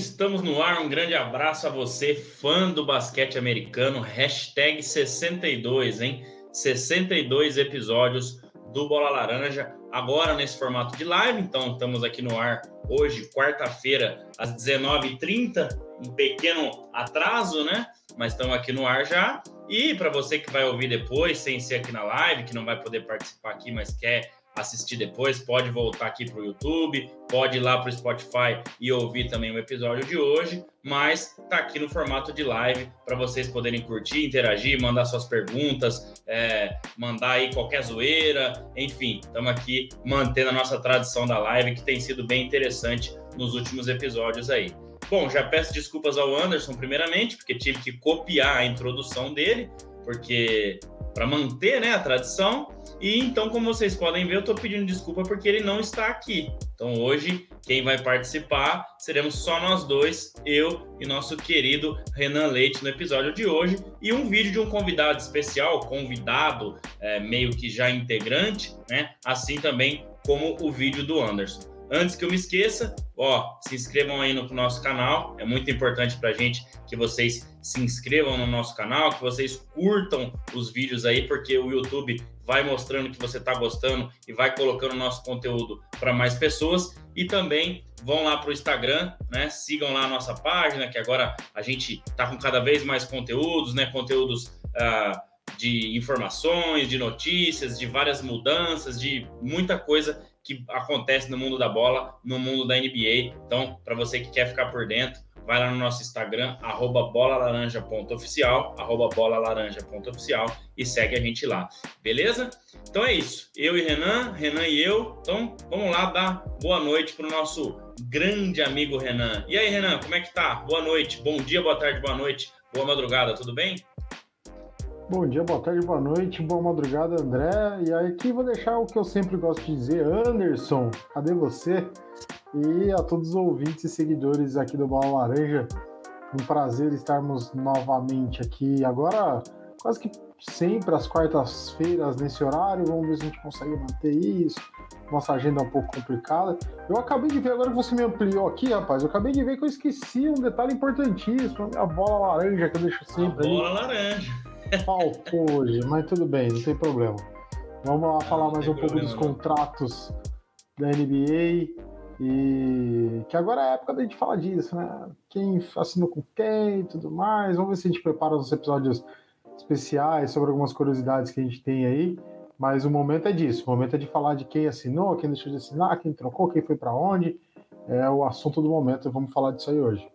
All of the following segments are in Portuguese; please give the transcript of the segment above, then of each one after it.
Estamos no ar. Um grande abraço a você, fã do basquete americano. Hashtag 62, hein? 62 episódios do Bola Laranja, agora nesse formato de live. Então, estamos aqui no ar hoje, quarta-feira, às 19h30. Um pequeno atraso, né? Mas estamos aqui no ar já. E para você que vai ouvir depois, sem ser aqui na live, que não vai poder participar aqui, mas quer assistir depois, pode voltar aqui para o YouTube, pode ir lá para o Spotify e ouvir também o episódio de hoje, mas tá aqui no formato de live para vocês poderem curtir, interagir, mandar suas perguntas, é, mandar aí qualquer zoeira, enfim, estamos aqui mantendo a nossa tradição da live que tem sido bem interessante nos últimos episódios aí. Bom, já peço desculpas ao Anderson primeiramente, porque tive que copiar a introdução dele, porque para manter né, a tradição. E então, como vocês podem ver, eu estou pedindo desculpa porque ele não está aqui. Então, hoje, quem vai participar seremos só nós dois, eu e nosso querido Renan Leite, no episódio de hoje. E um vídeo de um convidado especial, convidado é, meio que já integrante, né? Assim também como o vídeo do Anderson. Antes que eu me esqueça, ó, se inscrevam aí no nosso canal. É muito importante para a gente que vocês se inscrevam no nosso canal, que vocês curtam os vídeos aí, porque o YouTube vai mostrando que você está gostando e vai colocando nosso conteúdo para mais pessoas. E também vão lá para o Instagram, né? Sigam lá a nossa página, que agora a gente está com cada vez mais conteúdos, né? Conteúdos. Uh, de informações, de notícias, de várias mudanças, de muita coisa que acontece no mundo da bola, no mundo da NBA. Então, para você que quer ficar por dentro, vai lá no nosso Instagram, arroba bolalaranja.oficial, arroba bolalaranja.oficial e segue a gente lá, beleza? Então é isso, eu e Renan, Renan e eu, então vamos lá dar boa noite para o nosso grande amigo Renan. E aí, Renan, como é que tá? Boa noite, bom dia, boa tarde, boa noite, boa madrugada, tudo bem? Bom dia, boa tarde, boa noite, boa madrugada, André. E aqui vou deixar o que eu sempre gosto de dizer, Anderson, cadê você? E a todos os ouvintes e seguidores aqui do Bola Laranja, um prazer estarmos novamente aqui. Agora, quase que sempre às quartas-feiras nesse horário, vamos ver se a gente consegue manter isso. Nossa agenda é um pouco complicada. Eu acabei de ver, agora que você me ampliou aqui, rapaz, eu acabei de ver que eu esqueci um detalhe importantíssimo, a minha bola laranja que eu deixo sempre. A bola laranja. Faltou hoje, mas tudo bem, não tem problema. Vamos lá falar mais um pouco dos contratos da NBA e que agora é a época da gente falar disso, né? Quem assinou com quem e tudo mais. Vamos ver se a gente prepara uns episódios especiais sobre algumas curiosidades que a gente tem aí. Mas o momento é disso. O momento é de falar de quem assinou, quem deixou de assinar, quem trocou, quem foi para onde. É o assunto do momento. Vamos falar disso aí hoje.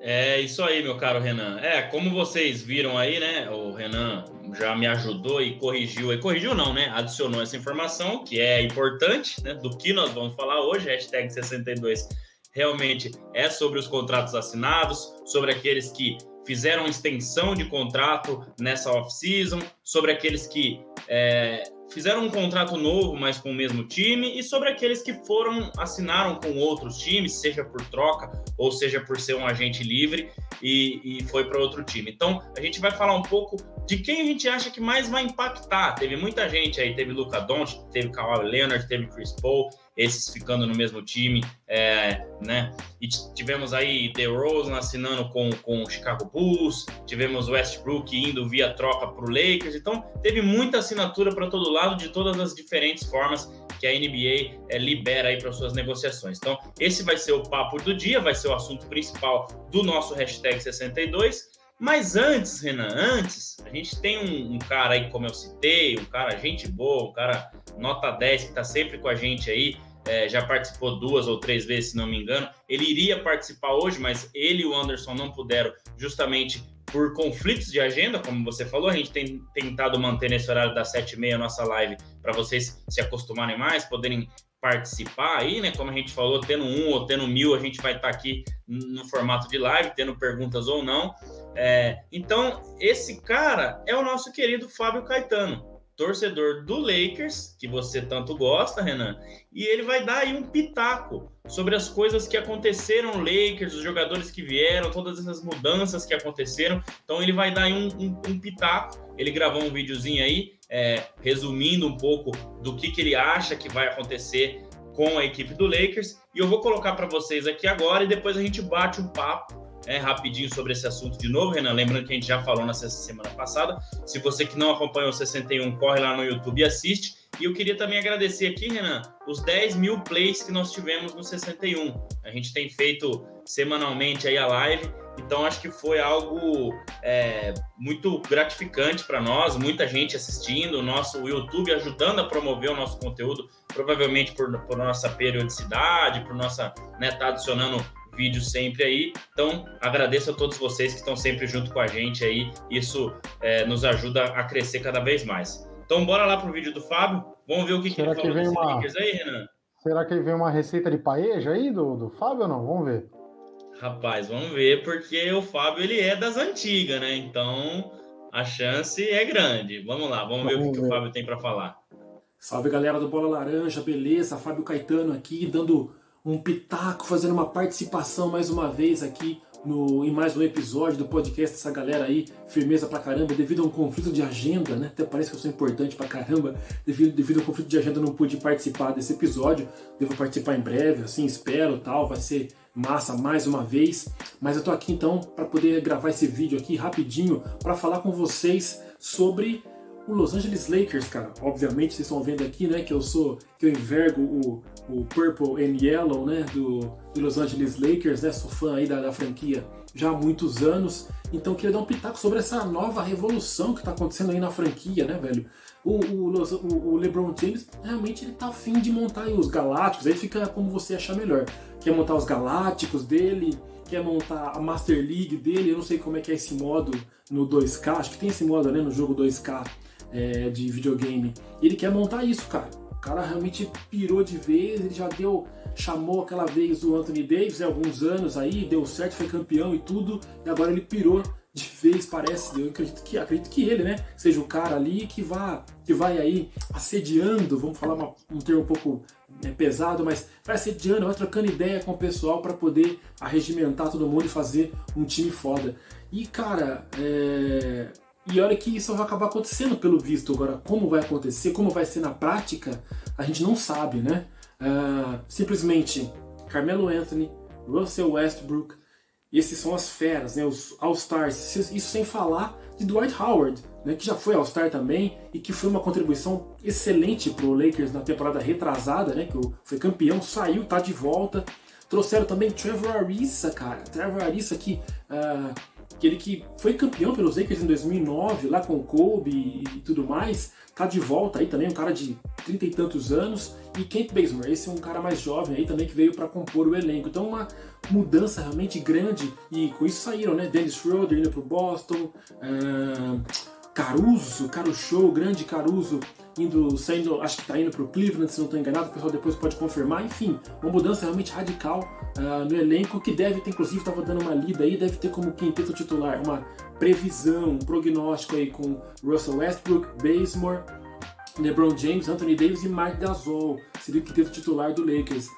É isso aí, meu caro Renan. É, como vocês viram aí, né? O Renan já me ajudou e corrigiu. E corrigiu não, né? Adicionou essa informação, que é importante, né? Do que nós vamos falar hoje, hashtag 62 realmente é sobre os contratos assinados, sobre aqueles que fizeram extensão de contrato nessa off-season, sobre aqueles que é, fizeram um contrato novo, mas com o mesmo time, e sobre aqueles que foram, assinaram com outros times, seja por troca ou seja por ser um agente livre e, e foi para outro time. Então, a gente vai falar um pouco de quem a gente acha que mais vai impactar. Teve muita gente aí, teve Luca Doncic, teve Kawhi Leonard, teve Chris Paul, esses ficando no mesmo time, é, né? E tivemos aí The Rose assinando com, com o Chicago Bulls, tivemos Westbrook indo via troca para o Lakers, então teve muita assinatura para todo lado de todas as diferentes formas que a NBA é, libera aí para suas negociações. Então, esse vai ser o papo do dia, vai ser o assunto principal do nosso hashtag 62. Mas antes, Renan, antes, a gente tem um, um, cara aí, como eu citei, um cara gente boa, um cara nota 10 que está sempre com a gente aí, é, já participou duas ou três vezes, se não me engano. Ele iria participar hoje, mas ele e o Anderson não puderam, justamente por conflitos de agenda, como você falou. A gente tem tentado manter nesse horário das sete e meia a nossa live para vocês se acostumarem mais, poderem participar aí, né? Como a gente falou, tendo um ou tendo mil, a gente vai estar tá aqui no formato de live, tendo perguntas ou não. É, então, esse cara é o nosso querido Fábio Caetano torcedor do Lakers, que você tanto gosta, Renan, e ele vai dar aí um pitaco sobre as coisas que aconteceram no Lakers, os jogadores que vieram, todas essas mudanças que aconteceram. Então ele vai dar aí um, um, um pitaco. Ele gravou um videozinho aí, é, resumindo um pouco do que, que ele acha que vai acontecer com a equipe do Lakers. E eu vou colocar para vocês aqui agora e depois a gente bate um papo é, rapidinho sobre esse assunto de novo, Renan. Lembrando que a gente já falou na semana passada. Se você que não acompanhou o 61, corre lá no YouTube e assiste. E eu queria também agradecer aqui, Renan, os 10 mil plays que nós tivemos no 61. A gente tem feito semanalmente aí a live, então acho que foi algo é, muito gratificante para nós, muita gente assistindo, o nosso YouTube ajudando a promover o nosso conteúdo, provavelmente por, por nossa periodicidade, por nossa, né, tá adicionando vídeo sempre aí. Então, agradeço a todos vocês que estão sempre junto com a gente aí. Isso é, nos ajuda a crescer cada vez mais. Então, bora lá pro vídeo do Fábio. Vamos ver o que, Será que ele que falou uma... aí, Renan? Será que vem uma receita de paeja aí do, do Fábio ou não? Vamos ver. Rapaz, vamos ver, porque o Fábio ele é das antigas, né? Então a chance é grande. Vamos lá, vamos, vamos ver o que, ver. que o Fábio tem para falar. Salve galera do Bola Laranja, beleza? Fábio Caetano aqui, dando um pitaco, fazendo uma participação mais uma vez aqui no, em mais um episódio do podcast dessa galera aí, firmeza pra caramba, devido a um conflito de agenda, né? Até parece que eu sou importante pra caramba, devido, devido a um conflito de agenda não pude participar desse episódio, devo participar em breve, assim, espero tal, vai ser massa mais uma vez, mas eu tô aqui então para poder gravar esse vídeo aqui rapidinho para falar com vocês sobre o Los Angeles Lakers, cara. Obviamente vocês estão vendo aqui, né, que eu sou que eu envergo o, o Purple and Yellow, né, do, do Los Angeles Lakers, né? Sou fã aí da, da franquia já há muitos anos. Então queria dar um pitaco sobre essa nova revolução que está acontecendo aí na franquia, né, velho? O, o, o, LeBron James realmente ele tá afim de montar os Galácticos, aí fica como você achar melhor. Quer montar os Galácticos dele, quer montar a Master League dele, eu não sei como é que é esse modo no 2K, acho que tem esse modo né, no jogo 2K é, de videogame. Ele quer montar isso, cara. O cara realmente pirou de vez, ele já deu, chamou aquela vez o Anthony Davis, há né, alguns anos aí, deu certo, foi campeão e tudo, e agora ele pirou de vez, parece, eu acredito que, acredito que ele, né, seja o cara ali que, vá, que vai aí assediando, vamos falar uma, um termo um pouco é, pesado, mas vai assediando, vai trocando ideia com o pessoal para poder arregimentar todo mundo e fazer um time foda. E, cara, é e olha que isso vai acabar acontecendo pelo visto. Agora, como vai acontecer, como vai ser na prática, a gente não sabe, né? Uh, simplesmente Carmelo Anthony, Russell Westbrook, esses são as feras, né? Os All-Stars. Isso sem falar de Dwight Howard, né? que já foi All-Star também e que foi uma contribuição excelente para o Lakers na temporada retrasada, né? Que foi campeão, saiu, tá de volta. Trouxeram também Trevor Ariza, cara. Trevor Ariza que uh, aquele que foi campeão pelos Lakers em 2009, lá com o Kobe e, e tudo mais, tá de volta aí também, um cara de trinta e tantos anos, e Kent Bazemore, esse é um cara mais jovem aí também que veio para compor o elenco. Então uma mudança realmente grande, e com isso saíram, né, Dennis Schroeder indo pro Boston, uh, Caruso, Caro Show, grande Caruso, indo, saindo, acho que está indo para o Cleveland, se não estou enganado, o pessoal depois pode confirmar. Enfim, uma mudança realmente radical uh, no elenco que deve ter, inclusive, estava dando uma lida aí, deve ter como quinteto titular uma previsão, um prognóstico aí com Russell Westbrook, Bazemore, LeBron James, Anthony Davis e Mark Gasol, seria o quinteto titular do Lakers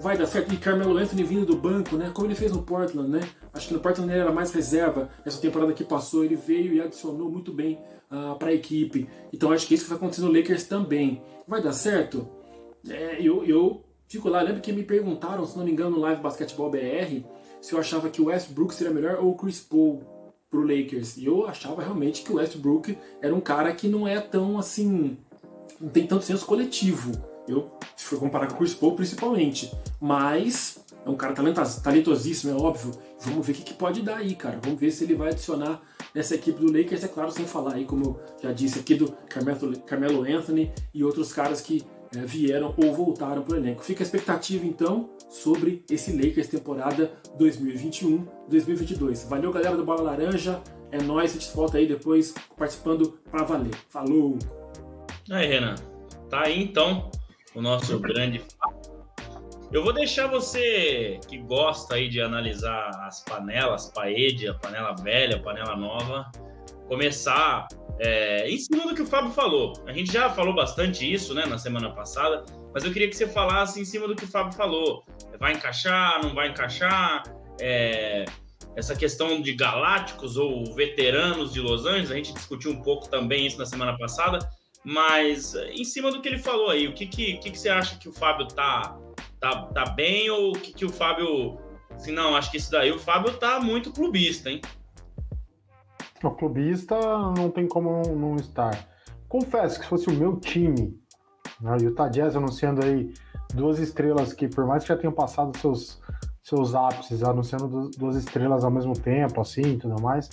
vai dar certo. E Carmelo Anthony vindo do banco, né? Como ele fez no Portland, né? Acho que no Portland ele era mais reserva. Essa temporada que passou, ele veio e adicionou muito bem uh, ah, para a equipe. Então acho que isso vai acontecer no Lakers também. Vai dar certo? É, eu, eu fico lá, lembro que me perguntaram, se não me engano, no Live Basketball BR, se eu achava que o Westbrook seria melhor ou o Chris Paul pro Lakers. E eu achava realmente que o Westbrook era um cara que não é tão assim. não tem tanto senso coletivo. Eu, se for comparar com o Chris Paul, principalmente. Mas é um cara talentosíssimo, é óbvio. Vamos ver o que, que, pode dar aí, cara. Vamos ver se ele vai adicionar nessa equipe do Lakers, é claro, sem falar aí, como eu já disse aqui, do Carmelo, Carmelo Anthony e outros caras que é, vieram ou voltaram para o elenco. Fica a expectativa, então, sobre esse Lakers temporada 2021-2022. Valeu, galera do Bola Laranja. É nóis, a gente volta aí depois participando para valer. Falou! Aí, Renan. Tá aí, então, o nosso grande eu vou deixar você que gosta aí de analisar as panelas, paede, a panela velha, a panela nova, começar é, em cima do que o Fábio falou. A gente já falou bastante isso, né, na semana passada, mas eu queria que você falasse em cima do que o Fábio falou. Vai encaixar, não vai encaixar? É, essa questão de galácticos ou veteranos de Los Angeles, a gente discutiu um pouco também isso na semana passada. Mas em cima do que ele falou aí, o que, que, que, que você acha que o Fábio tá, tá, tá bem ou o que, que o Fábio. Assim, não, acho que isso daí o Fábio tá muito clubista, hein? O clubista não tem como não estar. Confesso que se fosse o meu time, né, o Utah anunciando aí duas estrelas que, por mais que já tenham passado seus, seus ápices, anunciando duas estrelas ao mesmo tempo, assim, tudo mais,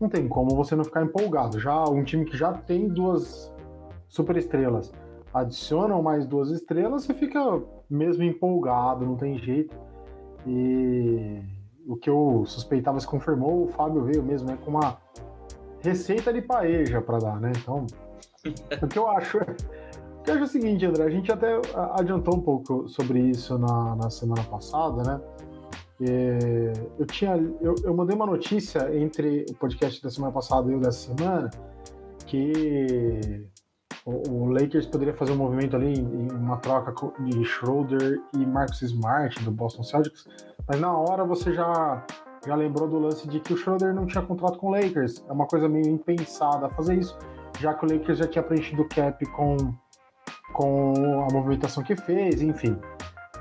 não tem como você não ficar empolgado. Já um time que já tem duas super estrelas adicionam mais duas estrelas, você fica mesmo empolgado, não tem jeito. E o que eu suspeitava se confirmou, o Fábio veio mesmo né, com uma receita de paeja para dar, né? Então, o que eu acho eu acho o seguinte, André, a gente até adiantou um pouco sobre isso na, na semana passada, né? É, eu tinha, eu, eu mandei uma notícia entre o podcast da semana passada e o dessa semana que o, o Lakers poderia fazer um movimento ali em uma troca de Schroeder e Marcus Smart do Boston Celtics, mas na hora você já já lembrou do lance de que o Schroeder não tinha contrato com o Lakers. É uma coisa meio impensada fazer isso, já que o Lakers já tinha preenchido o cap com com a movimentação que fez, enfim.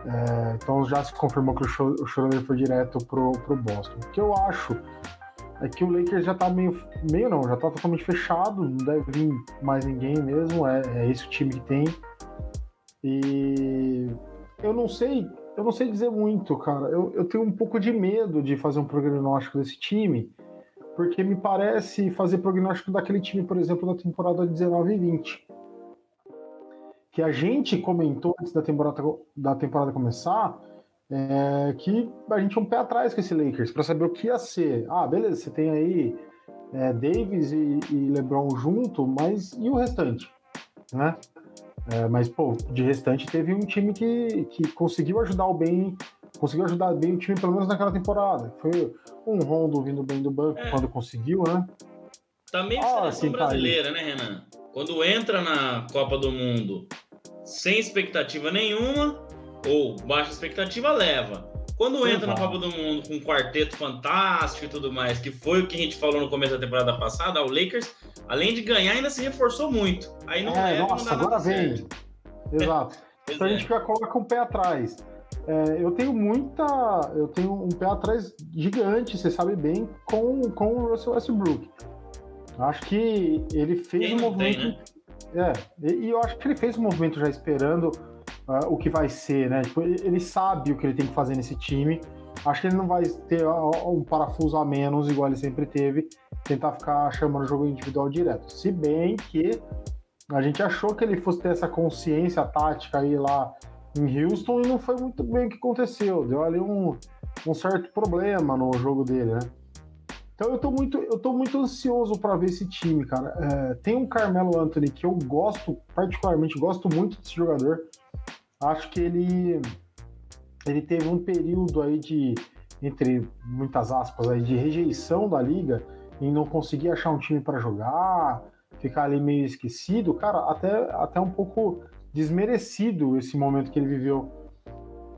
É, então já se confirmou que o Schroeder foi direto pro, pro Boston. O que eu acho é que o Lakers já tá meio, meio não, já tá totalmente fechado, não deve vir mais ninguém mesmo, é, é esse o time que tem. E eu não sei, eu não sei dizer muito, cara. Eu, eu tenho um pouco de medo de fazer um prognóstico desse time, porque me parece fazer prognóstico daquele time, por exemplo, da temporada 19 e 20 que a gente comentou antes da temporada, da temporada começar, é, que a gente um pé atrás com esse Lakers para saber o que ia ser. Ah, beleza, você tem aí é, Davis e, e, LeBron junto, mas e o restante, né? É, mas pô, de restante teve um time que, que conseguiu ajudar o bem, conseguiu ajudar bem o time pelo menos naquela temporada. Foi um Rondo vindo bem do banco é. quando conseguiu, né? Também a ah, seleção tá brasileira, né, Renan? Quando entra na Copa do Mundo sem expectativa nenhuma, ou baixa expectativa, leva. Quando entra na Copa do Mundo com um quarteto fantástico e tudo mais, que foi o que a gente falou no começo da temporada passada, o Lakers, além de ganhar, ainda se reforçou muito. Aí não é, leva, nossa, não agora vem. Certo. Exato. então é. a gente já coloca um pé atrás. É, eu tenho muita. Eu tenho um pé atrás gigante, você sabe bem, com, com o Russell Westbrook. Acho que ele fez Quem um movimento. Tem, né? É, e eu acho que ele fez um movimento já esperando uh, o que vai ser, né? Tipo, ele sabe o que ele tem que fazer nesse time. Acho que ele não vai ter um parafuso a menos, igual ele sempre teve, tentar ficar chamando o jogo individual direto. Se bem que a gente achou que ele fosse ter essa consciência tática aí lá em Houston e não foi muito bem o que aconteceu. Deu ali um, um certo problema no jogo dele, né? Então eu tô muito, eu tô muito ansioso para ver esse time, cara. É, tem um Carmelo Anthony que eu gosto, particularmente, gosto muito desse jogador. Acho que ele, ele teve um período aí de, entre muitas aspas, aí, de rejeição da liga e não conseguir achar um time para jogar, ficar ali meio esquecido. Cara, até, até um pouco desmerecido esse momento que ele viveu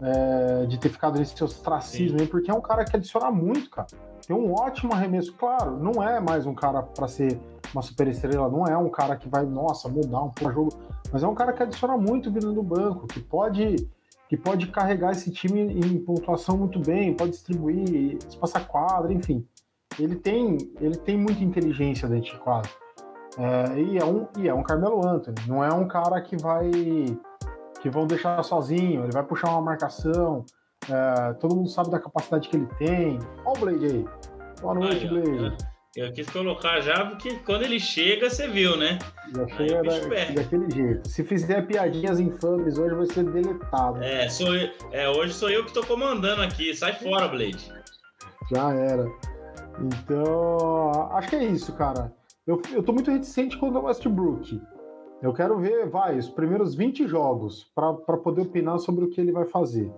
é, de ter ficado nesse ostracismo, porque é um cara que adiciona muito, cara tem um ótimo arremesso. Claro, não é mais um cara para ser uma super estrela, não é um cara que vai, nossa, mudar um pouco o jogo, mas é um cara que adiciona muito vindo do banco, que pode que pode carregar esse time em pontuação muito bem, pode distribuir, espaçar quadra, enfim. Ele tem, ele tem muita inteligência dentro de quadra. É, e, é um, e é um Carmelo Anthony, não é um cara que vai que vão deixar sozinho, ele vai puxar uma marcação, é, todo mundo sabe da capacidade que ele tem. Olha o Blade aí. Boa noite, Blade. Eu, eu quis colocar já, porque quando ele chega, você viu, né? Já chega da, daquele jeito. Se fizer piadinhas infames hoje, vai ser deletado. É, sou eu, é, hoje sou eu que estou comandando aqui. Sai fora, Blade. Já era. Então, acho que é isso, cara. Eu, eu tô muito reticente quando o Westbrook. Eu quero ver, vai, os primeiros 20 jogos para poder opinar sobre o que ele vai fazer.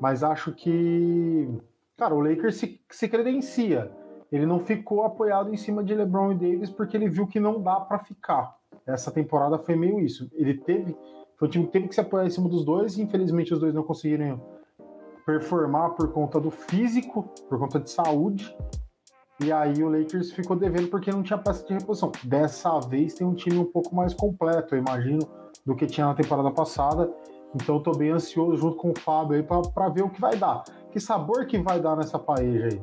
Mas acho que, cara, o Lakers se, se credencia. Ele não ficou apoiado em cima de LeBron e Davis porque ele viu que não dá para ficar. Essa temporada foi meio isso. Ele teve, foi um time que teve que se apoiar em cima dos dois e infelizmente os dois não conseguiram performar por conta do físico, por conta de saúde. E aí o Lakers ficou devendo porque não tinha peça de reposição. Dessa vez tem um time um pouco mais completo, eu imagino, do que tinha na temporada passada. Então eu tô bem ansioso junto com o Fábio aí para ver o que vai dar. Que sabor que vai dar nessa paeja aí.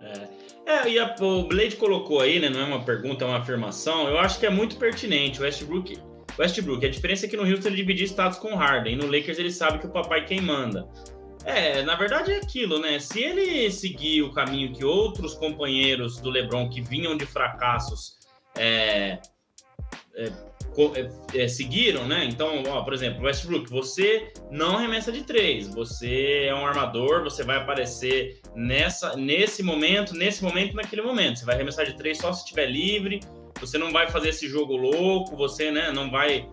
É, é e a, o Blade colocou aí, né? Não é uma pergunta, é uma afirmação. Eu acho que é muito pertinente. O Westbrook, Westbrook, a diferença é que no Houston ele dividia status com Harden. No Lakers ele sabe que o papai quem manda. É, na verdade é aquilo, né? Se ele seguir o caminho que outros companheiros do LeBron que vinham de fracassos é, é, é, é, seguiram, né? Então, ó, por exemplo, Westbrook, você não arremessa de três, você é um armador, você vai aparecer nessa, nesse momento, nesse momento, naquele momento. Você vai arremessar de três só se estiver livre. Você não vai fazer esse jogo louco, você, né? Não vai.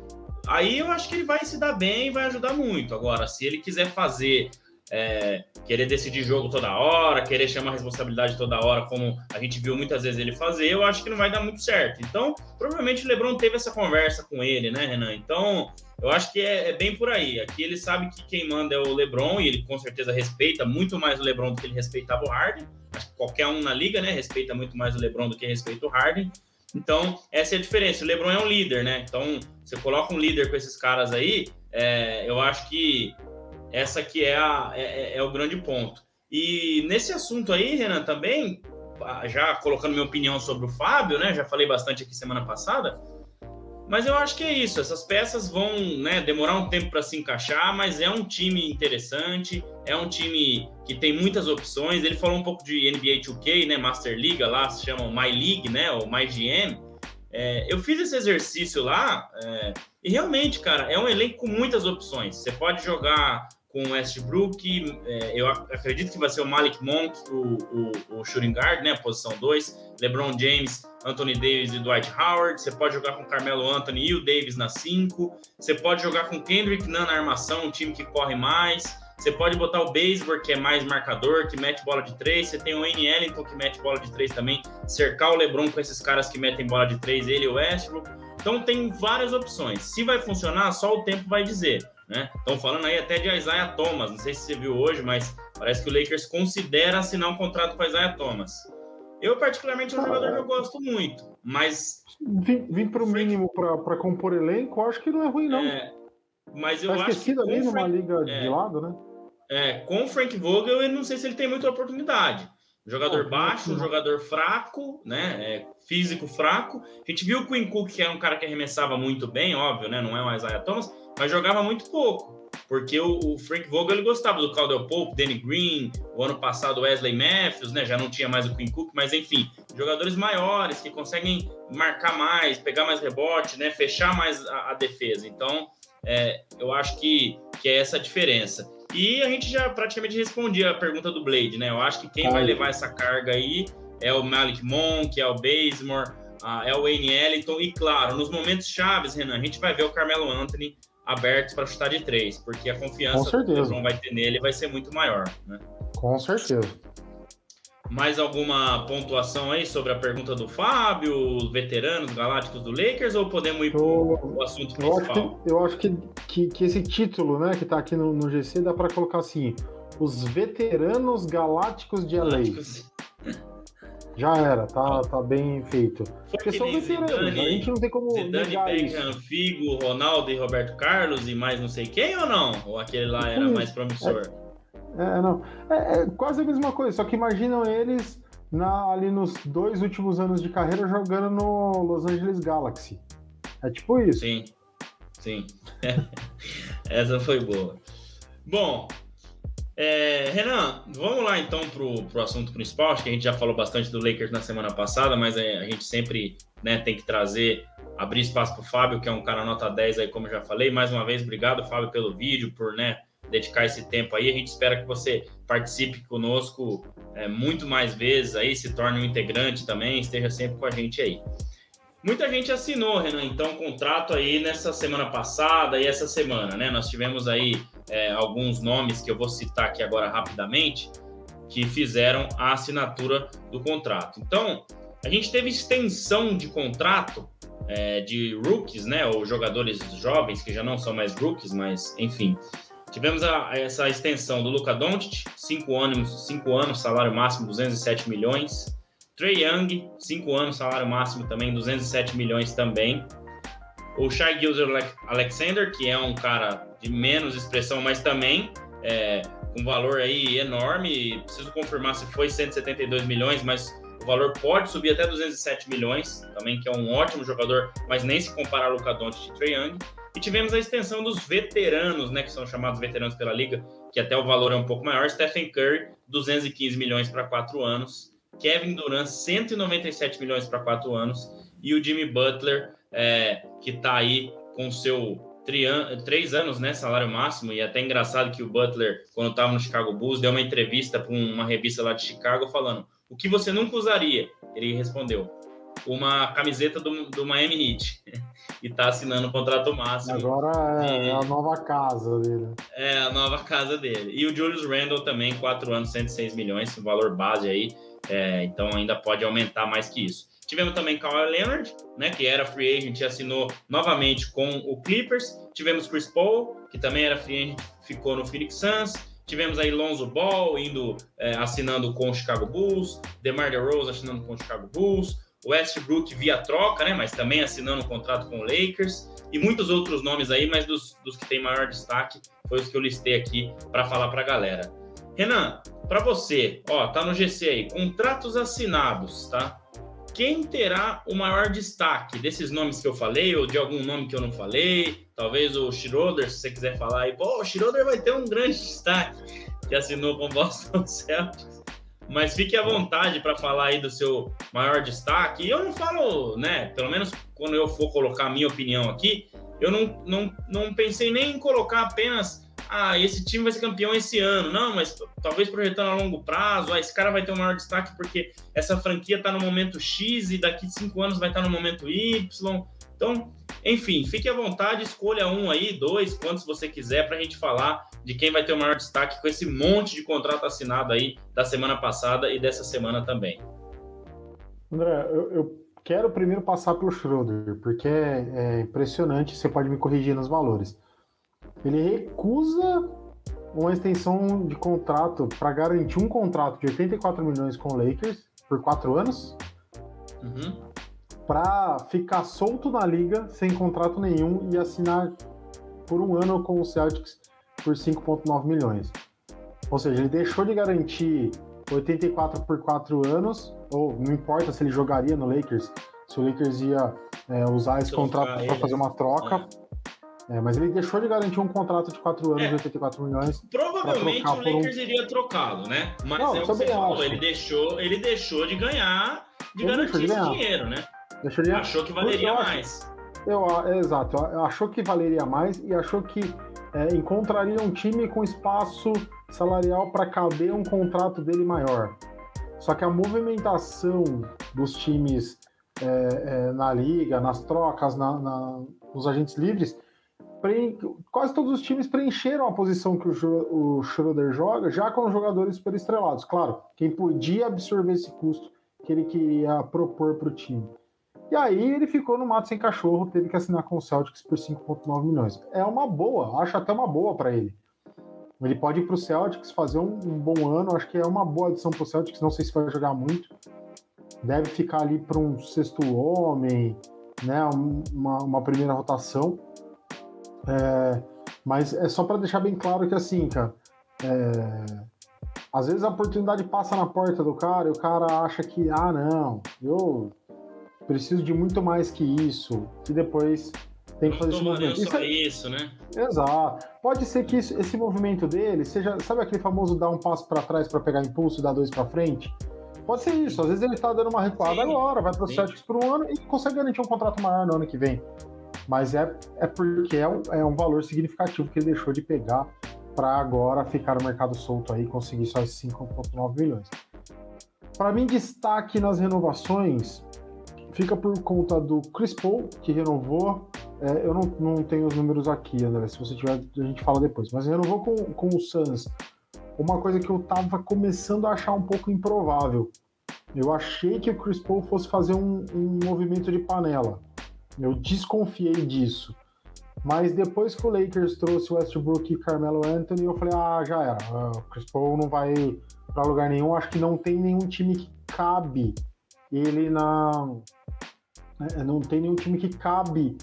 Aí eu acho que ele vai se dar bem e vai ajudar muito. Agora, se ele quiser fazer é, querer decidir jogo toda hora, querer chamar responsabilidade toda hora, como a gente viu muitas vezes ele fazer, eu acho que não vai dar muito certo. Então, provavelmente o Lebron teve essa conversa com ele, né, Renan? Então, eu acho que é, é bem por aí. Aqui ele sabe que quem manda é o Lebron e ele com certeza respeita muito mais o Lebron do que ele respeitava o Harden. Acho que qualquer um na liga, né, respeita muito mais o Lebron do que respeita o Harden. Então, essa é a diferença. O LeBron é um líder, né? Então, você coloca um líder com esses caras aí, é, eu acho que essa que é, a, é, é, é o grande ponto. E nesse assunto aí, Renan, também, já colocando minha opinião sobre o Fábio, né? Já falei bastante aqui semana passada. Mas eu acho que é isso. Essas peças vão né, demorar um tempo para se encaixar, mas é um time interessante, é um time que tem muitas opções. Ele falou um pouco de NBA 2K, né? Master League, lá se chama My League, né? Ou My GM. É, eu fiz esse exercício lá é, e realmente, cara, é um elenco com muitas opções. Você pode jogar com Westbrook, é, eu acredito que vai ser o Malik Monk, o, o, o shooting guard, né, posição 2, LeBron James, Anthony Davis e Dwight Howard, você pode jogar com Carmelo Anthony e o Davis na 5, você pode jogar com Kendrick Nunn na armação, um time que corre mais, você pode botar o Baseball, que é mais marcador, que mete bola de 3, você tem o Wayne Ellington, que mete bola de 3 também, cercar o LeBron com esses caras que metem bola de 3, ele e o Westbrook, então tem várias opções, se vai funcionar, só o tempo vai dizer, né? Estão falando aí até de Isaiah Thomas, não sei se você viu hoje, mas parece que o Lakers considera assinar um contrato com Isaiah Thomas. Eu, particularmente, é um jogador que eu gosto muito, mas. Vim, vim para o mínimo para compor elenco, acho que não é ruim, não. É, mas eu tá acho esquecido que. ali numa Frank, liga é, de lado, né? É, com o Frank Vogel, eu não sei se ele tem muita oportunidade. Jogador ah, baixo, um jogador fraco, né? É, físico fraco. A gente viu o Quinn Cook, que era um cara que arremessava muito bem, óbvio, né? Não é o Isaiah Thomas, mas jogava muito pouco. Porque o, o Frank Vogel ele gostava do Caldwell Pope, Danny Green, o ano passado Wesley Matthews, né? Já não tinha mais o Quinn Cook, mas enfim, jogadores maiores que conseguem marcar mais, pegar mais rebote, né? Fechar mais a, a defesa. Então, é, eu acho que, que é essa a diferença. E a gente já praticamente respondia a pergunta do Blade, né? Eu acho que quem vai levar essa carga aí é o Malik Monk, é o Bazemore, é o Wayne Ellington. E claro, nos momentos chaves, Renan, a gente vai ver o Carmelo Anthony abertos para chutar de três, porque a confiança que o LeBron vai ter nele vai ser muito maior. Né? Com certeza. Mais alguma pontuação aí sobre a pergunta do Fábio, veteranos galácticos do Lakers, ou podemos ir para o assunto principal? Eu acho, que, eu acho que, que, que, esse título né, que está aqui no, no GC dá para colocar assim: os veteranos galácticos de LA. Galácticos. Já era, tá, tá bem feito. Porque são veteranos, a gente não tem como Zidane, negar Beckham, isso. Figo, Ronaldo e Roberto Carlos e mais não sei quem ou não? Ou aquele lá era mais promissor? É, é não. É, é, quase a mesma coisa, só que imaginam eles na, ali nos dois últimos anos de carreira jogando no Los Angeles Galaxy. É tipo isso. Sim, sim. Essa foi boa. Bom, é, Renan, vamos lá então para o assunto principal. Acho que a gente já falou bastante do Lakers na semana passada, mas é, a gente sempre né, tem que trazer, abrir espaço para o Fábio, que é um cara nota 10 aí, como eu já falei. Mais uma vez, obrigado, Fábio, pelo vídeo, por né, dedicar esse tempo aí. A gente espera que você participe conosco é, muito mais vezes aí, se torne um integrante também, esteja sempre com a gente aí. Muita gente assinou, Renan, então, contrato aí nessa semana passada e essa semana, né? Nós tivemos aí é, alguns nomes que eu vou citar aqui agora rapidamente, que fizeram a assinatura do contrato. Então, a gente teve extensão de contrato é, de rookies, né? Ou jogadores jovens que já não são mais rookies, mas enfim. Tivemos a, essa extensão do Luca Doncic, cinco anos, cinco anos, salário máximo 207 milhões. Trey Young, 5 anos, salário máximo também, 207 milhões também. O Shai Gilzer Alexander, que é um cara de menos expressão, mas também é, um valor aí enorme. Preciso confirmar se foi 172 milhões, mas o valor pode subir até 207 milhões, também que é um ótimo jogador, mas nem se compara a Luca Doncic e Trae Young. E tivemos a extensão dos veteranos, né, que são chamados veteranos pela liga, que até o valor é um pouco maior. Stephen Curry, 215 milhões para quatro anos. Kevin Durant, 197 milhões para quatro anos. E o Jimmy Butler, é, que está aí com seu três anos, né, salário máximo, e é até engraçado que o Butler, quando estava no Chicago Bulls, deu uma entrevista para uma revista lá de Chicago falando o que você nunca usaria? Ele respondeu, uma camiseta do, do Miami Heat. e está assinando o contrato máximo. Agora é, é, a nova casa dele. É, a nova casa dele. E o Julius Randle também, 4 anos, 106 milhões, valor base aí. É, então ainda pode aumentar mais que isso. Tivemos também Kawhi Leonard, né, que era free agent e assinou novamente com o Clippers. Tivemos Chris Paul, que também era free agent, ficou no Phoenix Suns. Tivemos aí Lonzo Ball indo é, assinando com o Chicago Bulls, DeMar DeRozan assinando com o Chicago Bulls, Westbrook via troca, né, mas também assinando um contrato com o Lakers e muitos outros nomes aí, mas dos, dos que tem maior destaque foi os que eu listei aqui para falar para a galera. Renan, para você, ó, tá no GC aí, contratos assinados, tá? quem terá o maior destaque desses nomes que eu falei, ou de algum nome que eu não falei? Talvez o Schroeder, se você quiser falar aí, pô, o Schroeder vai ter um grande destaque, que assinou com o Boston Celtics. Mas fique à vontade para falar aí do seu maior destaque. E eu não falo, né? Pelo menos quando eu for colocar a minha opinião aqui, eu não, não, não pensei nem em colocar apenas ah, esse time vai ser campeão esse ano. Não, mas talvez projetando a longo prazo, ah, esse cara vai ter o maior destaque porque essa franquia está no momento X e daqui cinco anos vai estar tá no momento Y. Então, enfim, fique à vontade, escolha um aí, dois, quantos você quiser, para a gente falar de quem vai ter o maior destaque com esse monte de contrato assinado aí da semana passada e dessa semana também. André, eu, eu quero primeiro passar pelo Schroeder, porque é, é impressionante, você pode me corrigir nos valores ele recusa uma extensão de contrato para garantir um contrato de 84 milhões com o Lakers por quatro anos, uhum. Para ficar solto na liga sem contrato nenhum e assinar por um ano com o Celtics por 5,9 milhões. Ou seja, ele deixou de garantir 84 por quatro anos, ou não importa se ele jogaria no Lakers, se o Lakers ia é, usar esse contrato para fazer uma troca. É é, mas ele deixou de garantir um contrato de 4 anos, é. 84 milhões. Provavelmente o Lakers um... iria trocá-lo, né? Mas Não, é o que você falou, ele deixou, ele deixou de ganhar, de ele garantir de esse dinheiro, né? Achou que valeria eu mais. Eu, é, exato, achou que valeria mais e achou que é, encontraria um time com espaço salarial para caber um contrato dele maior. Só que a movimentação dos times é, é, na liga, nas trocas, na, na, nos agentes livres, quase todos os times preencheram a posição que o, Schroeder joga, já com jogadores super estrelados. Claro, quem podia absorver esse custo que ele queria propor para o time. E aí ele ficou no mato sem cachorro, teve que assinar com o Celtics por 5,9 milhões. É uma boa, acho até uma boa para ele. Ele pode ir para o Celtics, fazer um, um, bom ano, acho que é uma boa adição para o Celtics, não sei se vai jogar muito. Deve ficar ali para um sexto homem, né, uma, uma primeira rotação. É, mas é só para deixar bem claro que assim, cara, é, às vezes a oportunidade passa na porta do cara e o cara acha que, ah, não, eu preciso de muito mais que isso, e depois tem que fazer esse movimento. Isso, é... isso, né? Exato. Pode ser que isso, esse movimento dele seja, sabe aquele famoso dar um passo para trás para pegar impulso e dar dois para frente? Pode ser isso. Às vezes ele tá dando uma recuada Sim. agora, vai para o Celtics por um ano e consegue garantir um contrato maior no ano que vem mas é, é porque é um, é um valor significativo que ele deixou de pegar para agora ficar no mercado solto aí e conseguir só esses 5,9 milhões. Para mim, destaque nas renovações fica por conta do Chris Paul, que renovou. É, eu não, não tenho os números aqui, André. Se você tiver, a gente fala depois. Mas renovou com, com o Suns. Uma coisa que eu tava começando a achar um pouco improvável. Eu achei que o Chris Paul fosse fazer um, um movimento de panela. Eu desconfiei disso. Mas depois que o Lakers trouxe Westbrook e Carmelo Anthony, eu falei, ah, já era. Ah, o Chris Paul não vai para lugar nenhum. Acho que não tem nenhum time que cabe ele não, é, não tem nenhum time que cabe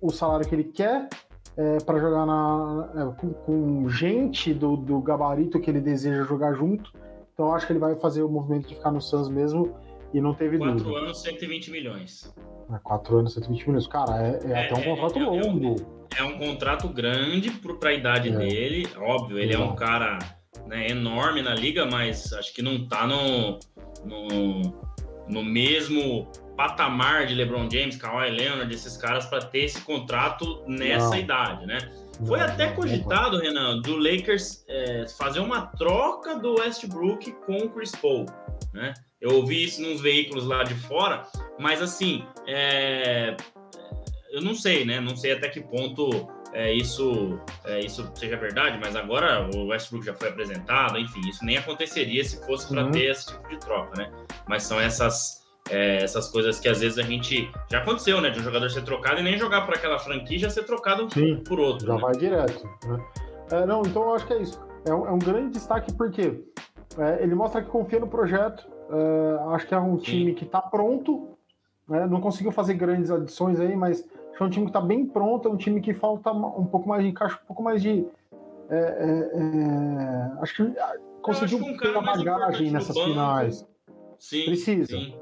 o salário que ele quer é, para jogar na, é, com, com, gente do, do gabarito que ele deseja jogar junto. Então acho que ele vai fazer o movimento de ficar no Suns mesmo e não teve Quatro dúvida. anos, 120 milhões. É, quatro anos, 120 milhões. Cara, é, é, até um é, contrato longo. É um contrato grande para a idade dele. Óbvio, ele é um cara né, enorme na liga, mas acho que não tá no, no, no mesmo patamar de LeBron James, Kawhi Leonard, esses caras para ter esse contrato nessa não. idade, né? Foi até cogitado, Renan, do Lakers é, fazer uma troca do Westbrook com o Chris Paul, né? Eu ouvi isso nos veículos lá de fora, mas assim, é, eu não sei, né? Não sei até que ponto é, isso, é, isso seja verdade, mas agora o Westbrook já foi apresentado, enfim, isso nem aconteceria se fosse para uhum. ter esse tipo de troca, né? Mas são essas, é, essas coisas que às vezes a gente. Já aconteceu, né? De um jogador ser trocado e nem jogar por aquela franquia já ser trocado Sim, por outro. Já né? vai direto. Né? É, não, então eu acho que é isso. É um, é um grande destaque porque é, ele mostra que confia no projeto. É, acho que é um Sim. time que está pronto. Né? Não conseguiu fazer grandes adições aí, mas é um time que está bem pronto. É um time que falta um pouco mais de encaixe, um pouco mais de. acho que conseguiu acho que um pegar bagagem nessas finais. Sim, Precisa. Sim.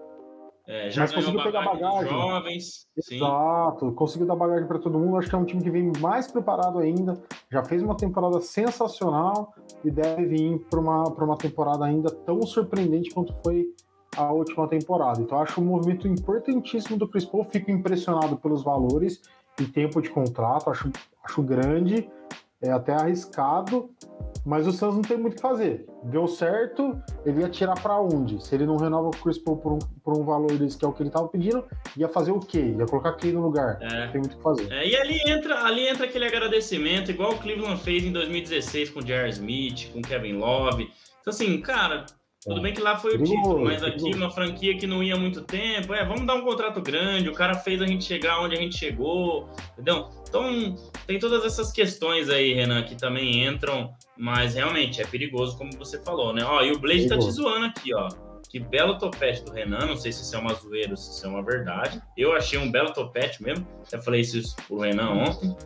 É, já Mas conseguiu pegar bagagem. Jovens, Exato, sim. conseguiu dar bagagem para todo mundo. Acho que é um time que vem mais preparado ainda. Já fez uma temporada sensacional e deve vir para uma, uma temporada ainda tão surpreendente quanto foi a última temporada. Então, acho um movimento importantíssimo do Chris Paul. Fico impressionado pelos valores e tempo de contrato. Acho, acho grande, é até arriscado. Mas o Suns não tem muito o que fazer. Deu certo, ele ia tirar para onde? Se ele não renova o Chris Paul por um, por um valor desse que é o que ele estava pedindo, ia fazer o quê? Ia colocar quem no lugar? É. Não tem muito o que fazer. É, e ali entra, ali entra aquele agradecimento, igual o Cleveland fez em 2016 com o J.R. Smith, com o Kevin Love. Então, assim, cara, tudo bem que lá foi o título, mas aqui uma franquia que não ia muito tempo. É, vamos dar um contrato grande, o cara fez a gente chegar onde a gente chegou, entendeu? Então, tem todas essas questões aí, Renan, que também entram, mas realmente é perigoso, como você falou, né? Ó, e o Blade tá te zoando aqui, ó. Que belo topete do Renan, não sei se isso é uma zoeira ou se isso é uma verdade. Eu achei um belo topete mesmo, até falei isso pro Renan ontem.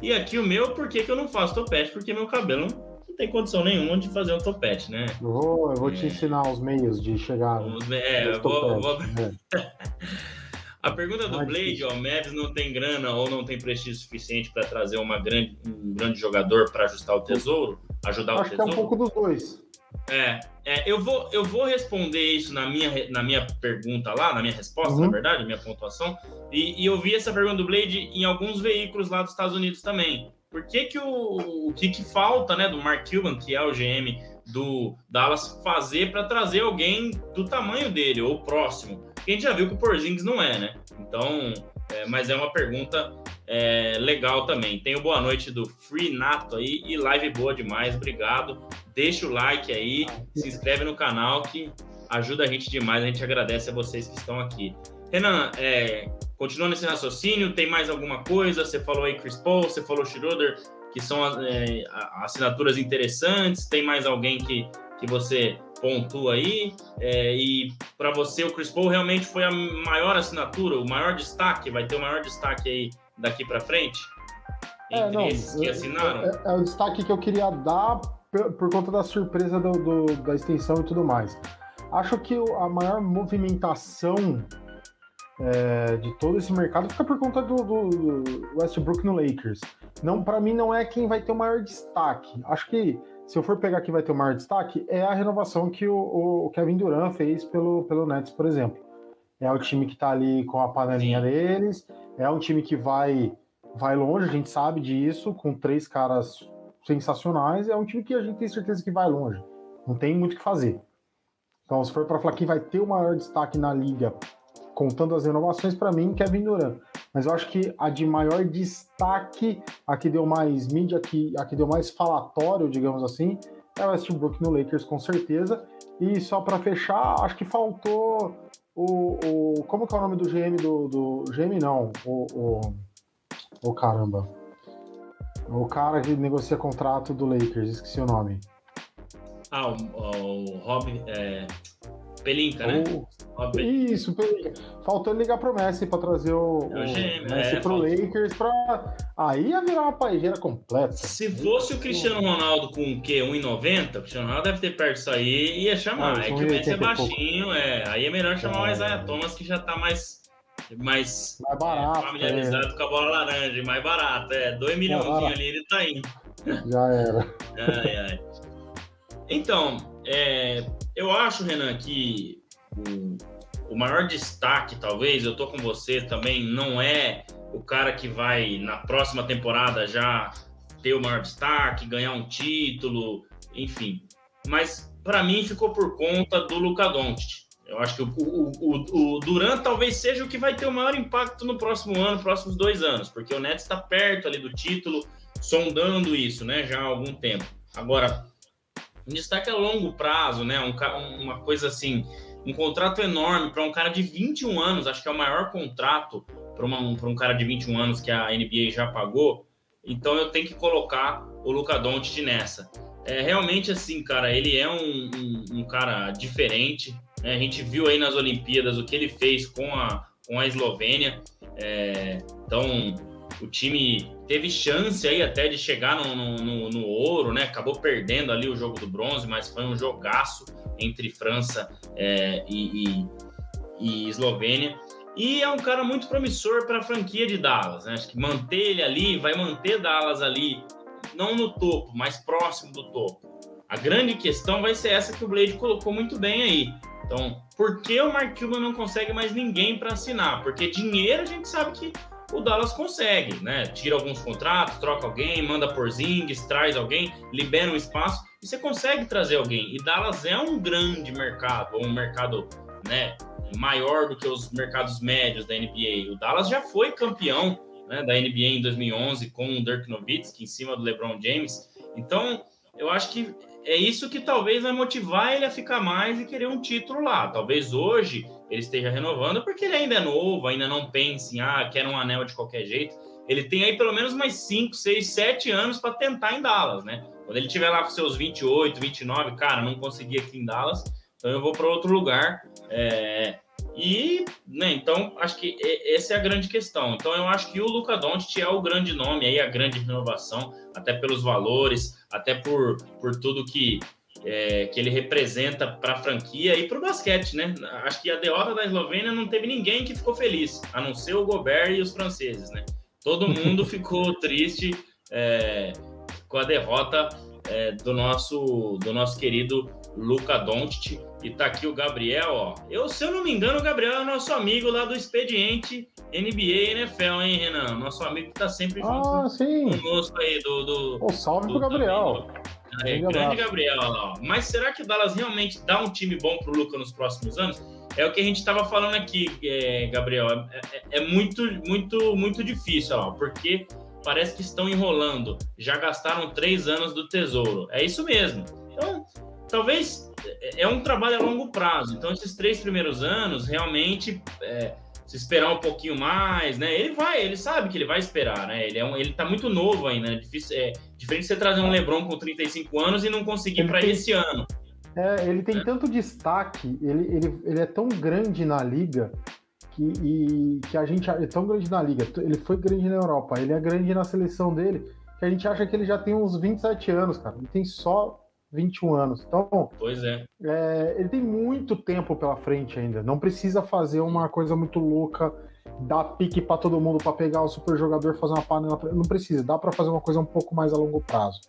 E aqui o meu, por que, que eu não faço topete? Porque meu cabelo não tem condição nenhuma de fazer um topete, né? Eu vou, eu vou é... te ensinar os meios de chegar. É, eu vou. vou... É. A pergunta do Blade, ó, o Mavs não tem grana ou não tem prestígio suficiente para trazer uma grande, um grande jogador para ajustar o tesouro, ajudar Acho o tesouro? Acho que é um pouco dos dois. É, é, eu, vou, eu vou responder isso na minha, na minha pergunta lá, na minha resposta, uhum. na verdade, minha pontuação. E, e eu vi essa pergunta do Blade em alguns veículos lá dos Estados Unidos também. Por que, que o, o que, que falta, né, do Mark Cuban, que é o GM do Dallas, fazer para trazer alguém do tamanho dele ou próximo? Porque a gente já viu que o Porzingis não é, né? Então, é, mas é uma pergunta é, legal também. Tem o boa noite do Free Nato aí e live boa demais, obrigado. Deixa o like aí, se inscreve no canal que ajuda a gente demais, a gente agradece a vocês que estão aqui. Renan, é, continua nesse raciocínio, tem mais alguma coisa? Você falou aí Chris Paul, você falou Schroeder, que são é, assinaturas interessantes, tem mais alguém que, que você pontua aí? É, e para você, o Chris Paul realmente foi a maior assinatura, o maior destaque, vai ter o maior destaque aí daqui para frente? É, Entre é, não, esses que assinaram? É, é, o destaque que eu queria dar por, por conta da surpresa do, do, da extensão e tudo mais. Acho que a maior movimentação é, de todo esse mercado fica por conta do, do Westbrook no Lakers. Não, para mim não é quem vai ter o maior destaque. Acho que se eu for pegar quem vai ter o maior destaque é a renovação que o, o Kevin Durant fez pelo pelo Nets, por exemplo. É o time que está ali com a panelinha deles. É um time que vai vai longe, a gente sabe disso, com três caras sensacionais. É um time que a gente tem certeza que vai longe. Não tem muito o que fazer. Então, se for para falar quem vai ter o maior destaque na liga contando as renovações, para mim, Kevin Durant. Mas eu acho que a de maior destaque, a que deu mais mídia, a que, a que deu mais falatório, digamos assim, é o Westbrook no Lakers, com certeza. E só para fechar, acho que faltou o, o, Como que é o nome do GM do. do GM não, o. o, caramba. O cara que negocia contrato do Lakers, esqueci o nome. Ah, o, o Rob. É... Pelinka, né? O... Isso, Pelinka. Faltou ligar pro Messi pra trazer o, é o gêmeo, Messi é, pro faltou... Lakers pra. Aí ia virar uma paejeira completa. Se fosse o Cristiano Ronaldo com o quê? 1,90? O Cristiano Ronaldo deve ter perto disso aí e ia chamar. Ah, é que o Messi é baixinho, é. Aí é melhor chamar o Isaiah Thomas, que já tá mais mais, mais barato, é, familiarizado é. com a bola laranja, mais barato. É, 2 milhões ali ele tá indo. Já era. ai, ai. Então, é, eu acho, Renan, que o, o maior destaque, talvez, eu tô com você também, não é o cara que vai na próxima temporada já ter o maior destaque, ganhar um título, enfim. Mas para mim ficou por conta do Luka Doncic. Eu acho que o, o, o, Durant talvez seja o que vai ter o maior impacto no próximo ano, próximos dois anos, porque o Nets está perto ali do título, sondando isso, né, já há algum tempo. Agora, um destaque a longo prazo, né, um, uma coisa assim, um contrato enorme para um cara de 21 anos, acho que é o maior contrato para um cara de 21 anos que a NBA já pagou. Então eu tenho que colocar o Luca Doncic nessa. É realmente assim, cara, ele é um, um, um cara diferente. Né? A gente viu aí nas Olimpíadas o que ele fez com a, com a Eslovênia. É, então, o time teve chance aí até de chegar no, no, no, ouro, né? Acabou perdendo ali o jogo do bronze, mas foi um jogaço entre França é, e, e, e, Eslovênia. E é um cara muito promissor para a franquia de Dallas, né? Acho que manter ele ali, vai manter Dallas ali, não no topo, mas próximo do topo. A grande questão vai ser essa que o Blade colocou muito bem aí. Então, por que o Mark Cuban não consegue mais ninguém para assinar? Porque dinheiro a gente sabe que o Dallas consegue, né? Tira alguns contratos, troca alguém, manda por Zings, traz alguém, libera um espaço e você consegue trazer alguém. E Dallas é um grande mercado, um mercado, né, maior do que os mercados médios da NBA. O Dallas já foi campeão né, da NBA em 2011 com o Dirk Nowitzki em cima do LeBron James. Então, eu acho que é isso que talvez vai motivar ele a ficar mais e querer um título lá. Talvez hoje ele esteja renovando porque ele ainda é novo, ainda não pensa em, ah, quero um anel de qualquer jeito. Ele tem aí pelo menos mais 5, 6, 7 anos para tentar em Dallas, né? Quando ele tiver lá com seus 28, 29, cara, não consegui aqui em Dallas, então eu vou para outro lugar. É, e, né, então, acho que essa é a grande questão. Então, eu acho que o Luca Doncic é o grande nome aí, a grande renovação, até pelos valores, até por, por tudo que, é, que ele representa para a franquia e para o basquete, né? Acho que a derrota da Eslovênia não teve ninguém que ficou feliz, a não ser o Gobert e os franceses, né? Todo mundo ficou triste é, com a derrota é, do, nosso, do nosso querido Luca Doncic. E tá aqui o Gabriel, ó. Eu, se eu não me engano, o Gabriel é nosso amigo lá do Expediente NBA e NFL, hein, Renan? Nosso amigo que tá sempre ah, junto sim. conosco aí do. do salve do, pro Gabriel. É, grande Gabriel, ó. Mas será que o Dallas realmente dá um time bom pro Luca nos próximos anos? É o que a gente estava falando aqui, é, Gabriel. É, é, é, muito, muito, muito difícil, ó, porque parece que estão enrolando. Já gastaram três anos do tesouro. É isso mesmo. Então, talvez é, é um trabalho a longo prazo. Então, esses três primeiros anos, realmente, é, se esperar um pouquinho mais, né? Ele vai, ele sabe que ele vai esperar, né? Ele, é um, ele tá muito novo ainda, né? Difícil, é diferente você trazer um LeBron com 35 anos e não conseguir para esse ano. É, ele tem é. tanto destaque, ele, ele, ele é tão grande na liga que, e, que a gente é tão grande na liga. Ele foi grande na Europa, ele é grande na seleção dele, que a gente acha que ele já tem uns 27 anos, cara. Ele tem só 21 anos. Então, pois é. é. Ele tem muito tempo pela frente ainda. Não precisa fazer uma coisa muito louca, dar pique para todo mundo para pegar o super jogador, fazer uma panela. Não precisa. Dá para fazer uma coisa um pouco mais a longo prazo.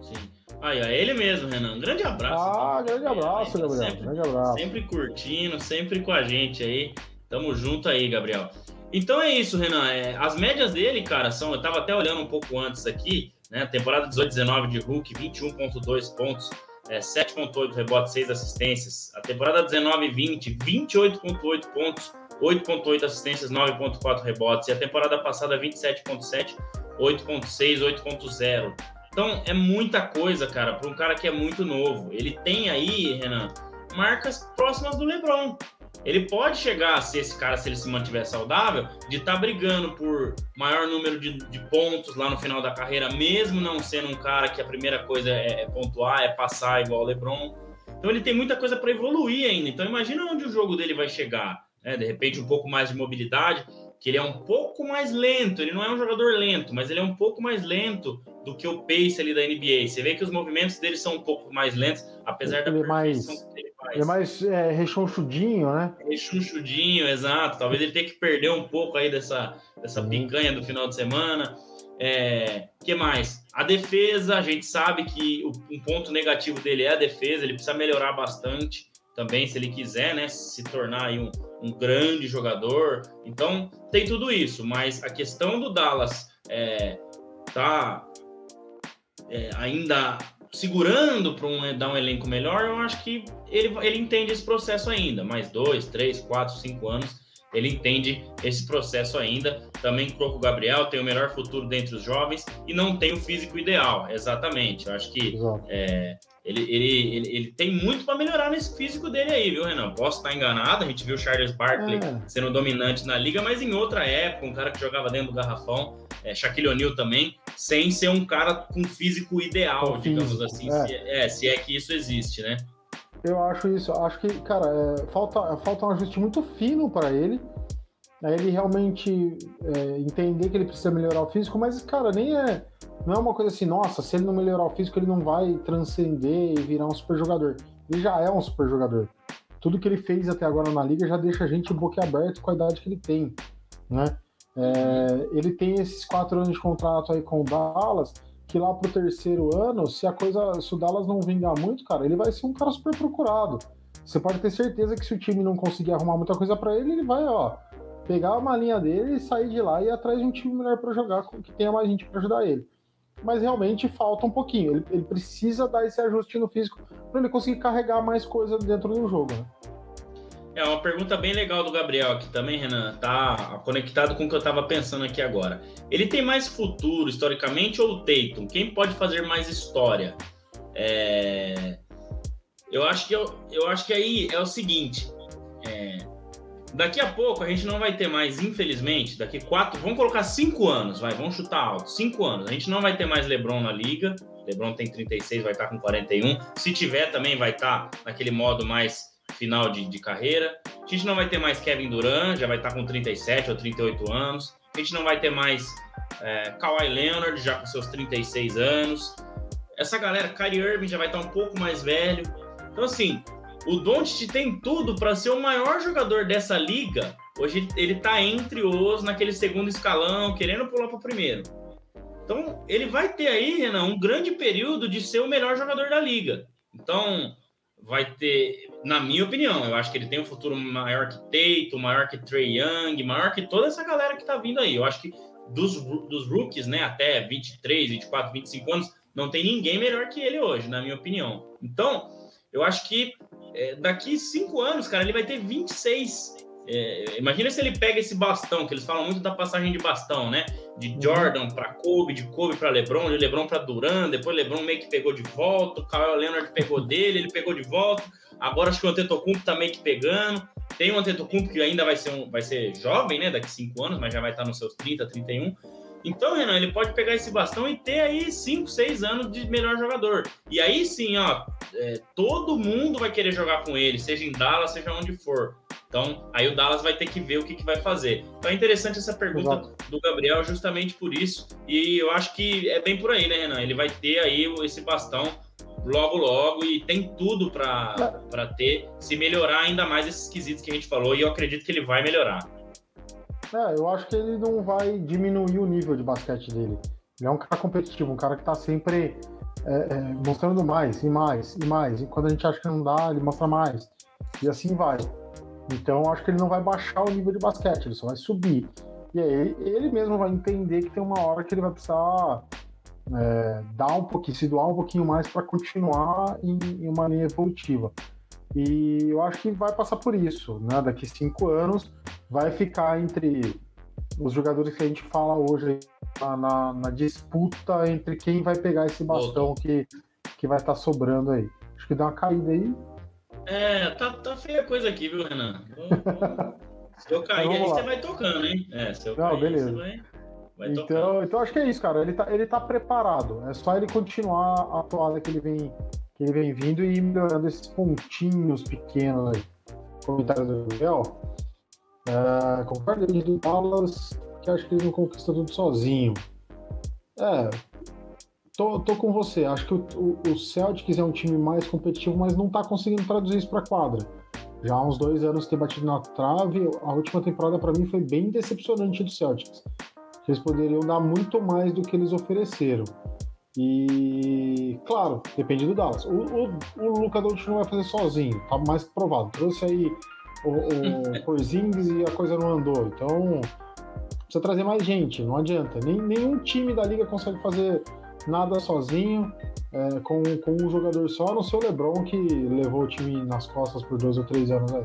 Sim. Aí, é ele mesmo, Renan. Grande abraço. Ah, grande abraço, Gabriel. Sempre, grande abraço. Sempre curtindo, sempre com a gente aí. Tamo junto aí, Gabriel. Então é isso, Renan. É, as médias dele, cara, são. Eu tava até olhando um pouco antes aqui. Né? Temporada 18-19 de Hulk, 21,2 pontos, é, 7,8 rebotes, 6 assistências. A temporada 19-20, 28,8 pontos, 8,8 assistências, 9,4 rebotes. E a temporada passada, 27,7, 8,6, 8,0. Então é muita coisa, cara, para um cara que é muito novo. Ele tem aí, Renan, marcas próximas do LeBron. Ele pode chegar a ser esse cara, se ele se mantiver saudável, de estar tá brigando por maior número de, de, pontos lá no final da carreira, mesmo não sendo um cara que a primeira coisa é, é pontuar, é passar igual o LeBron. Então ele tem muita coisa para evoluir ainda. Então imagina onde o jogo dele vai chegar. Né? De repente, um pouco mais de mobilidade, que ele é um pouco mais lento. Ele não é um jogador lento, mas ele é um pouco mais lento do que o pace ali da NBA. Você vê que os movimentos dele são um pouco mais lentos, apesar da é mais, que ele. Ele é mais é, rechonchudinho, né? Rechonchudinho, exato. Talvez ele tenha que perder um pouco aí dessa, dessa uhum. picanha do final de semana. É, que mais? A defesa, a gente sabe que o, um ponto negativo dele é a defesa, ele precisa melhorar bastante também, se ele quiser, né, se tornar aí um, um grande jogador. Então, tem tudo isso, mas a questão do Dallas é, tá é, ainda segurando para um, dar um elenco melhor, eu acho que ele, ele entende esse processo ainda. Mais dois, três, quatro, cinco anos ele entende esse processo ainda. Também Croco Gabriel tem o melhor futuro dentre os jovens e não tem o físico ideal, exatamente. Eu acho que é, ele, ele, ele, ele, tem muito para melhorar nesse físico dele aí, viu, Renan? Posso estar enganado, a gente viu o Charles Barkley é. sendo dominante na liga, mas em outra época, um cara que jogava dentro do garrafão, é, Shaquille O'Neal também, sem ser um cara com físico ideal, digamos assim, é. Se, é, se é que isso existe, né? Eu acho isso. Acho que, cara, é, falta, falta um ajuste muito fino para ele. Aí ele realmente é, entender que ele precisa melhorar o físico, mas, cara, nem é. Não é uma coisa assim, nossa, se ele não melhorar o físico, ele não vai transcender e virar um super jogador. Ele já é um super jogador. Tudo que ele fez até agora na liga já deixa a gente boquiaberto com a idade que ele tem, né? É, ele tem esses quatro anos de contrato aí com o Dallas, que lá pro terceiro ano, se a coisa, se o Dallas não vingar muito, cara, ele vai ser um cara super procurado. Você pode ter certeza que se o time não conseguir arrumar muita coisa para ele, ele vai, ó, pegar uma linha dele e sair de lá e ir atrás de um time melhor para jogar, que tenha mais gente para ajudar ele. Mas realmente falta um pouquinho. Ele, ele precisa dar esse ajuste no físico para ele conseguir carregar mais coisa dentro do jogo. Né? É uma pergunta bem legal do Gabriel aqui também, Renan. Tá conectado com o que eu estava pensando aqui agora. Ele tem mais futuro historicamente ou o Tatum? Quem pode fazer mais história? É... Eu acho que eu, eu acho que aí é o seguinte. É... Daqui a pouco a gente não vai ter mais, infelizmente, daqui quatro, vamos colocar cinco anos, vai, vamos chutar alto, cinco anos. A gente não vai ter mais LeBron na liga. LeBron tem 36, vai estar com 41. Se tiver também vai estar naquele modo mais final de, de carreira. A gente não vai ter mais Kevin Durant, já vai estar com 37 ou 38 anos. A gente não vai ter mais é, Kawhi Leonard, já com seus 36 anos. Essa galera, Kyrie Irving já vai estar um pouco mais velho. Então, assim, o Doncic tem tudo para ser o maior jogador dessa liga. Hoje ele está entre os naquele segundo escalão, querendo pular para o primeiro. Então, ele vai ter aí, Renan, um grande período de ser o melhor jogador da liga. Então, vai ter, na minha opinião, eu acho que ele tem um futuro maior que Tatum, maior que Trey Young, maior que toda essa galera que tá vindo aí. Eu acho que dos, dos rookies, né, até 23, 24, 25 anos, não tem ninguém melhor que ele hoje, na minha opinião. Então, eu acho que é, daqui cinco anos, cara, ele vai ter 26 é, imagina se ele pega esse bastão, que eles falam muito da passagem de bastão, né? De uhum. Jordan para Kobe, de Kobe para LeBron, de LeBron para Durant, depois LeBron meio que pegou de volta, o Kawhi Leonard pegou dele, ele pegou de volta. Agora acho que o Antetokounmpo tá meio que pegando. Tem o Antetokounmpo que ainda vai ser, um, vai ser jovem, né? Daqui cinco anos, mas já vai estar nos seus 30, 31. Então, Renan, ele pode pegar esse bastão e ter aí 5, 6 anos de melhor jogador. E aí sim, ó, é, todo mundo vai querer jogar com ele, seja em Dallas, seja onde for. Então, aí o Dallas vai ter que ver o que, que vai fazer. Então é interessante essa pergunta Exato. do Gabriel justamente por isso. E eu acho que é bem por aí, né, Renan? Ele vai ter aí esse bastão logo, logo, e tem tudo para ter, se melhorar ainda mais esses quesitos que a gente falou, e eu acredito que ele vai melhorar. É, eu acho que ele não vai diminuir o nível de basquete dele. Ele é um cara competitivo, um cara que está sempre é, é, mostrando mais e mais e mais. E quando a gente acha que não dá, ele mostra mais. E assim vai. Então acho que ele não vai baixar o nível de basquete, ele só vai subir. E aí ele mesmo vai entender que tem uma hora que ele vai precisar é, dar um pouquinho, se doar um pouquinho mais para continuar em, em, uma linha evolutiva. E eu acho que vai passar por isso, né? Daqui cinco anos vai ficar entre os jogadores que a gente fala hoje na, na, na disputa entre quem vai pegar esse bastão que, que vai estar tá sobrando aí. Acho que dá uma caída aí, é, tá, tá feia a coisa aqui, viu, Renan? se eu cair então, aí, você vai tocando, hein? É, se eu Não, cair, beleza. você vai, vai então, tocando. Então acho que é isso, cara. Ele tá, ele tá preparado. É só ele continuar a toada que ele vem que ele vem vindo e melhorando esses pontinhos pequenos aí. Comentário do Gabriel. Uh, concordo ele do Dallas, que acho que ele não conquista tudo sozinho. É, tô, tô com você. Acho que o, o, Celtics é um time mais competitivo, mas não tá conseguindo traduzir isso pra quadra. Já há uns dois anos tem batido na trave. A última temporada para mim foi bem decepcionante do Celtics. Eles poderiam dar muito mais do que eles ofereceram. E, claro, depende do Dallas. O, o, o Luca Doncic não vai fazer sozinho, tá mais que provado. Trouxe aí o, o Porzingis e a coisa não andou. Então, precisa trazer mais gente, não adianta. Nem, nenhum time da liga consegue fazer nada sozinho, é, com, com um jogador só, a não ser o LeBron, que levou o time nas costas por dois ou três anos aí.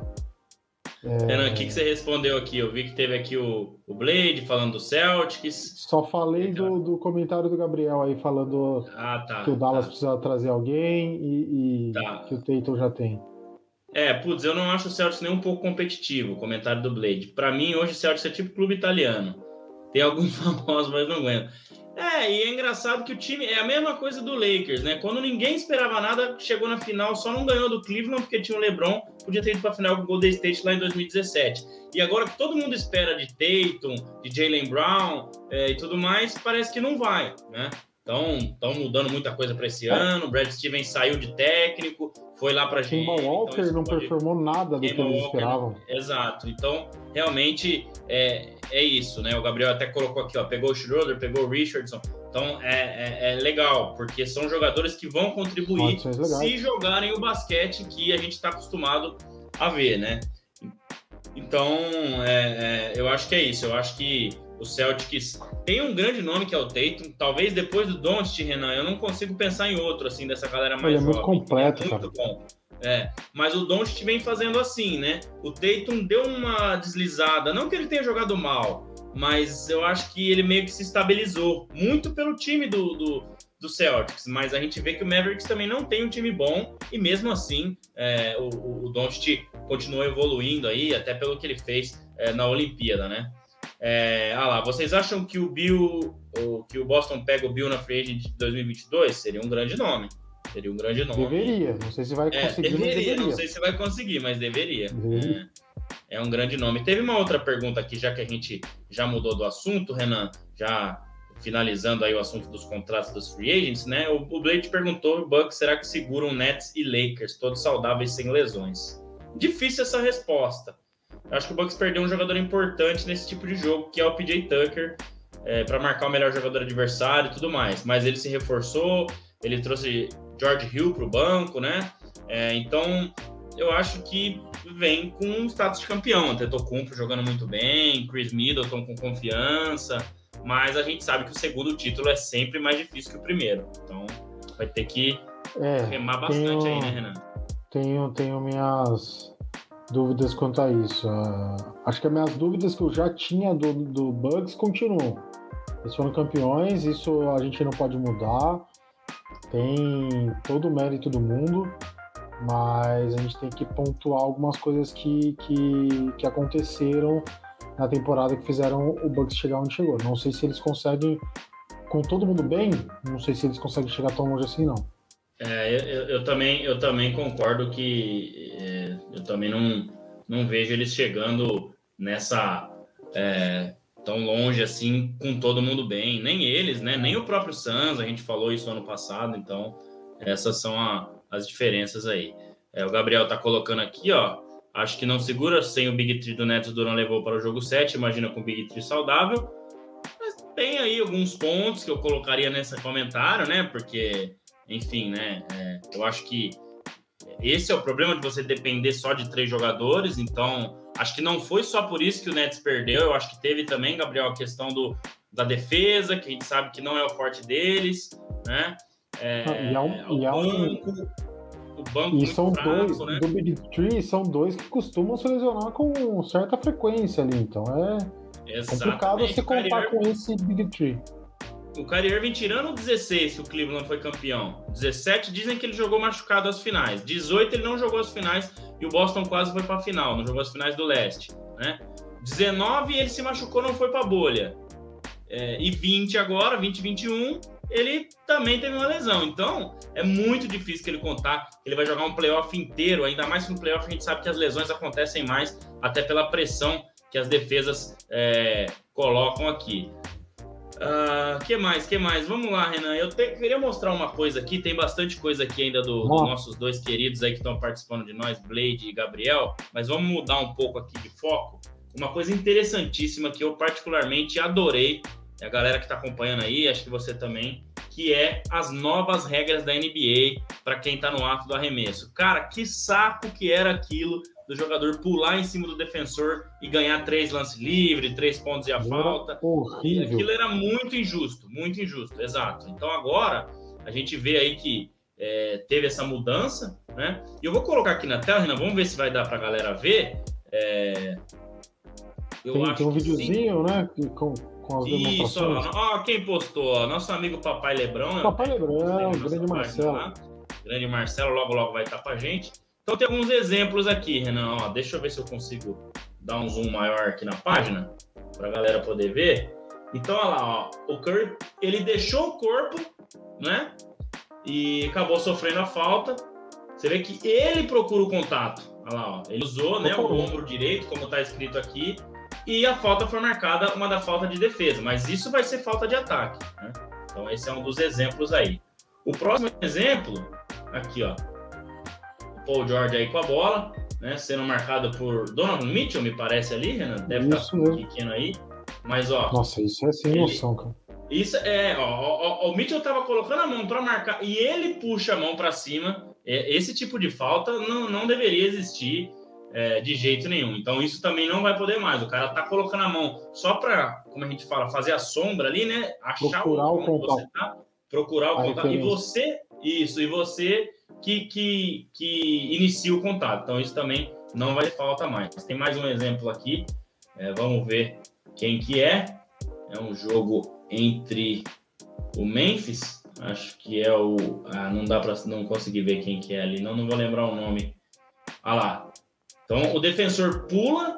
É... Renan, o que, que você respondeu aqui? Eu vi que teve aqui o, o Blade falando do Celtics. Só falei do, do comentário do Gabriel aí falando ah, tá, que o Dallas tá. precisa trazer alguém e, e tá. que o Tatum já tem. É, putz, eu não acho o Celtics nem um pouco competitivo, o comentário do Blade. Para mim, hoje o Celtics é tipo clube italiano. Tem alguns famosos, mas não aguento. É, e é engraçado que o time é a mesma coisa do Lakers, né? Quando ninguém esperava nada, chegou na final, só não ganhou do Cleveland porque tinha o LeBron, podia ter ido para a final com o Golden State lá em 2017. E agora que todo mundo espera de Tatum, de Jalen Brown é, e tudo mais, parece que não vai, né? Então, estão mudando muita coisa para esse ano. O Brad Stevens saiu de técnico, foi lá para gente. Kemba Walker então não pode... performou nada do Kemba que eles Walker, esperavam. Exato. Então, realmente é, é isso, né? O Gabriel até colocou aqui, ó, pegou o Schroeder, pegou o Richardson. Então é, é, é legal, porque são jogadores que vão contribuir se jogarem o basquete que a gente está acostumado a ver, né? Então, é, é, eu acho que é isso. Eu acho que o Celtics tem um grande nome que é o Tatum. Talvez depois do Doncic, Renan, eu não consigo pensar em outro assim dessa galera mais Ele é muito completo, é muito cara. bom. É, mas o Doncic vem fazendo assim, né? O Tatum deu uma deslizada, não que ele tenha jogado mal, mas eu acho que ele meio que se estabilizou muito pelo time do, do, do Celtics. Mas a gente vê que o Mavericks também não tem um time bom e mesmo assim é, o, o Doncic continua evoluindo aí, até pelo que ele fez é, na Olimpíada, né? É, ah lá, vocês acham que o Bill, que o Boston pega o Bill na free agent de 2022? Seria um grande nome. Seria um grande nome. Deveria. Não sei se vai é, conseguir. Deveria, deveria. Não sei se vai conseguir, mas deveria. É, é, um grande nome. Teve uma outra pergunta aqui, já que a gente já mudou do assunto, Renan, já finalizando aí o assunto dos contratos dos free agents, né? O, o Blade perguntou, Bucks, será que seguram Nets e Lakers, todos saudáveis sem lesões? Difícil essa resposta. Eu acho que o Bucks perdeu um jogador importante nesse tipo de jogo, que é o PJ Tucker, é, para marcar o melhor jogador adversário e tudo mais. Mas ele se reforçou, ele trouxe George Hill para o banco, né? É, então, eu acho que vem com um status de campeão. Antetokounmpo jogando muito bem, Chris Middleton com confiança, mas a gente sabe que o segundo título é sempre mais difícil que o primeiro. Então, vai ter que é, remar bastante tenho, aí, né, Renan? Tenho, tenho minhas dúvidas quanto a isso. Uh, acho que as minhas dúvidas que eu já tinha do, do Bugs continuam. Eles foram campeões, isso a gente não pode mudar. Tem todo o mérito do mundo, mas a gente tem que pontuar algumas coisas que, que, que aconteceram na temporada que fizeram o Bucks chegar onde chegou. Não sei se eles conseguem, com todo mundo bem, não sei se eles conseguem chegar tão longe assim, não. É, eu, eu, também, eu também concordo que é, eu também não, não vejo eles chegando nessa é, tão longe assim com todo mundo bem, nem eles, né? Nem o próprio Suns, a gente falou isso ano passado, então essas são a, as diferenças aí. É, o Gabriel tá colocando aqui, ó. Acho que não segura sem o Big Tree do Neto Duran levou para o jogo 7, imagina com o Big Tree saudável. Mas tem aí alguns pontos que eu colocaria nesse comentário, né? Porque enfim, né? É, eu acho que esse é o problema de você depender só de três jogadores. Então, acho que não foi só por isso que o Nets perdeu. Eu acho que teve também, Gabriel, a questão do, da defesa, que a gente sabe que não é o forte deles, né? É, e é um, e é banco, o banco e são fraco, dois né? do Big Tree são dois que costumam se lesionar com certa frequência ali. Então é Exatamente. complicado você contar com esse Big Tree. O Kyrie Irving tirando 16 que o Cleveland foi campeão. 17 dizem que ele jogou machucado as finais. 18 ele não jogou as finais e o Boston quase foi para a final, não jogou as finais do leste, né? 19 ele se machucou, não foi para bolha. É, e 20 agora, 20 21, ele também teve uma lesão. Então, é muito difícil que ele contar. Ele vai jogar um playoff inteiro, ainda mais que no playoff a gente sabe que as lesões acontecem mais, até pela pressão que as defesas é, colocam aqui. Uh, que mais? Que mais? Vamos lá, Renan. Eu te, queria mostrar uma coisa aqui. Tem bastante coisa aqui ainda dos do nossos dois queridos aí que estão participando de nós, Blade e Gabriel. Mas vamos mudar um pouco aqui de foco. Uma coisa interessantíssima que eu particularmente adorei a galera que está acompanhando aí, acho que você também, que é as novas regras da NBA para quem está no ato do arremesso. Cara, que saco que era aquilo do jogador pular em cima do defensor e ganhar três lances livres, três pontos e a falta. Horrível. Aquilo era muito injusto, muito injusto, exato. Então agora a gente vê aí que é, teve essa mudança, né? E eu vou colocar aqui na tela, Renan, vamos ver se vai dar para a galera ver. É... Eu tem, acho tem um videozinho, sim. né? Com, com as Isso, ó, ó, quem postou, ó, nosso amigo Papai Lebrão. Papai Lebrão, grande Marcelo. Grande Marcelo, logo logo vai estar com a gente. Então tem alguns exemplos aqui, Renan. Ó, deixa eu ver se eu consigo dar um zoom maior aqui na página para a galera poder ver. Então, olha lá, ó, o Curry, ele deixou o corpo, né? E acabou sofrendo a falta. Você vê que ele procura o contato. Olha lá, ó, ele usou, né, o ombro direito, como está escrito aqui, e a falta foi marcada uma da falta de defesa, mas isso vai ser falta de ataque. Né? Então, esse é um dos exemplos aí. O próximo exemplo, aqui, ó, Paul George aí com a bola, né? Sendo marcado por Donovan Mitchell, me parece ali, Renan. Deve isso estar mesmo. pequeno aí. Mas, ó. Nossa, isso é sem ele, noção, cara. Isso é, ó, ó, ó, o Mitchell tava colocando a mão para marcar e ele puxa a mão para cima. É, esse tipo de falta não, não deveria existir é, de jeito nenhum. Então isso também não vai poder mais. O cara tá colocando a mão só para, como a gente fala, fazer a sombra ali, né? Achar procurar o, o você tá, procurar o contato. E você, isso, e você que, que, que inicia o contato. Então, isso também não vai falta mais. Tem mais um exemplo aqui. É, vamos ver quem que é. É um jogo entre o Memphis, acho que é o. Ah, não dá para não conseguir ver quem que é ali. Não, não vou lembrar o nome. Ah lá. Então o defensor pula,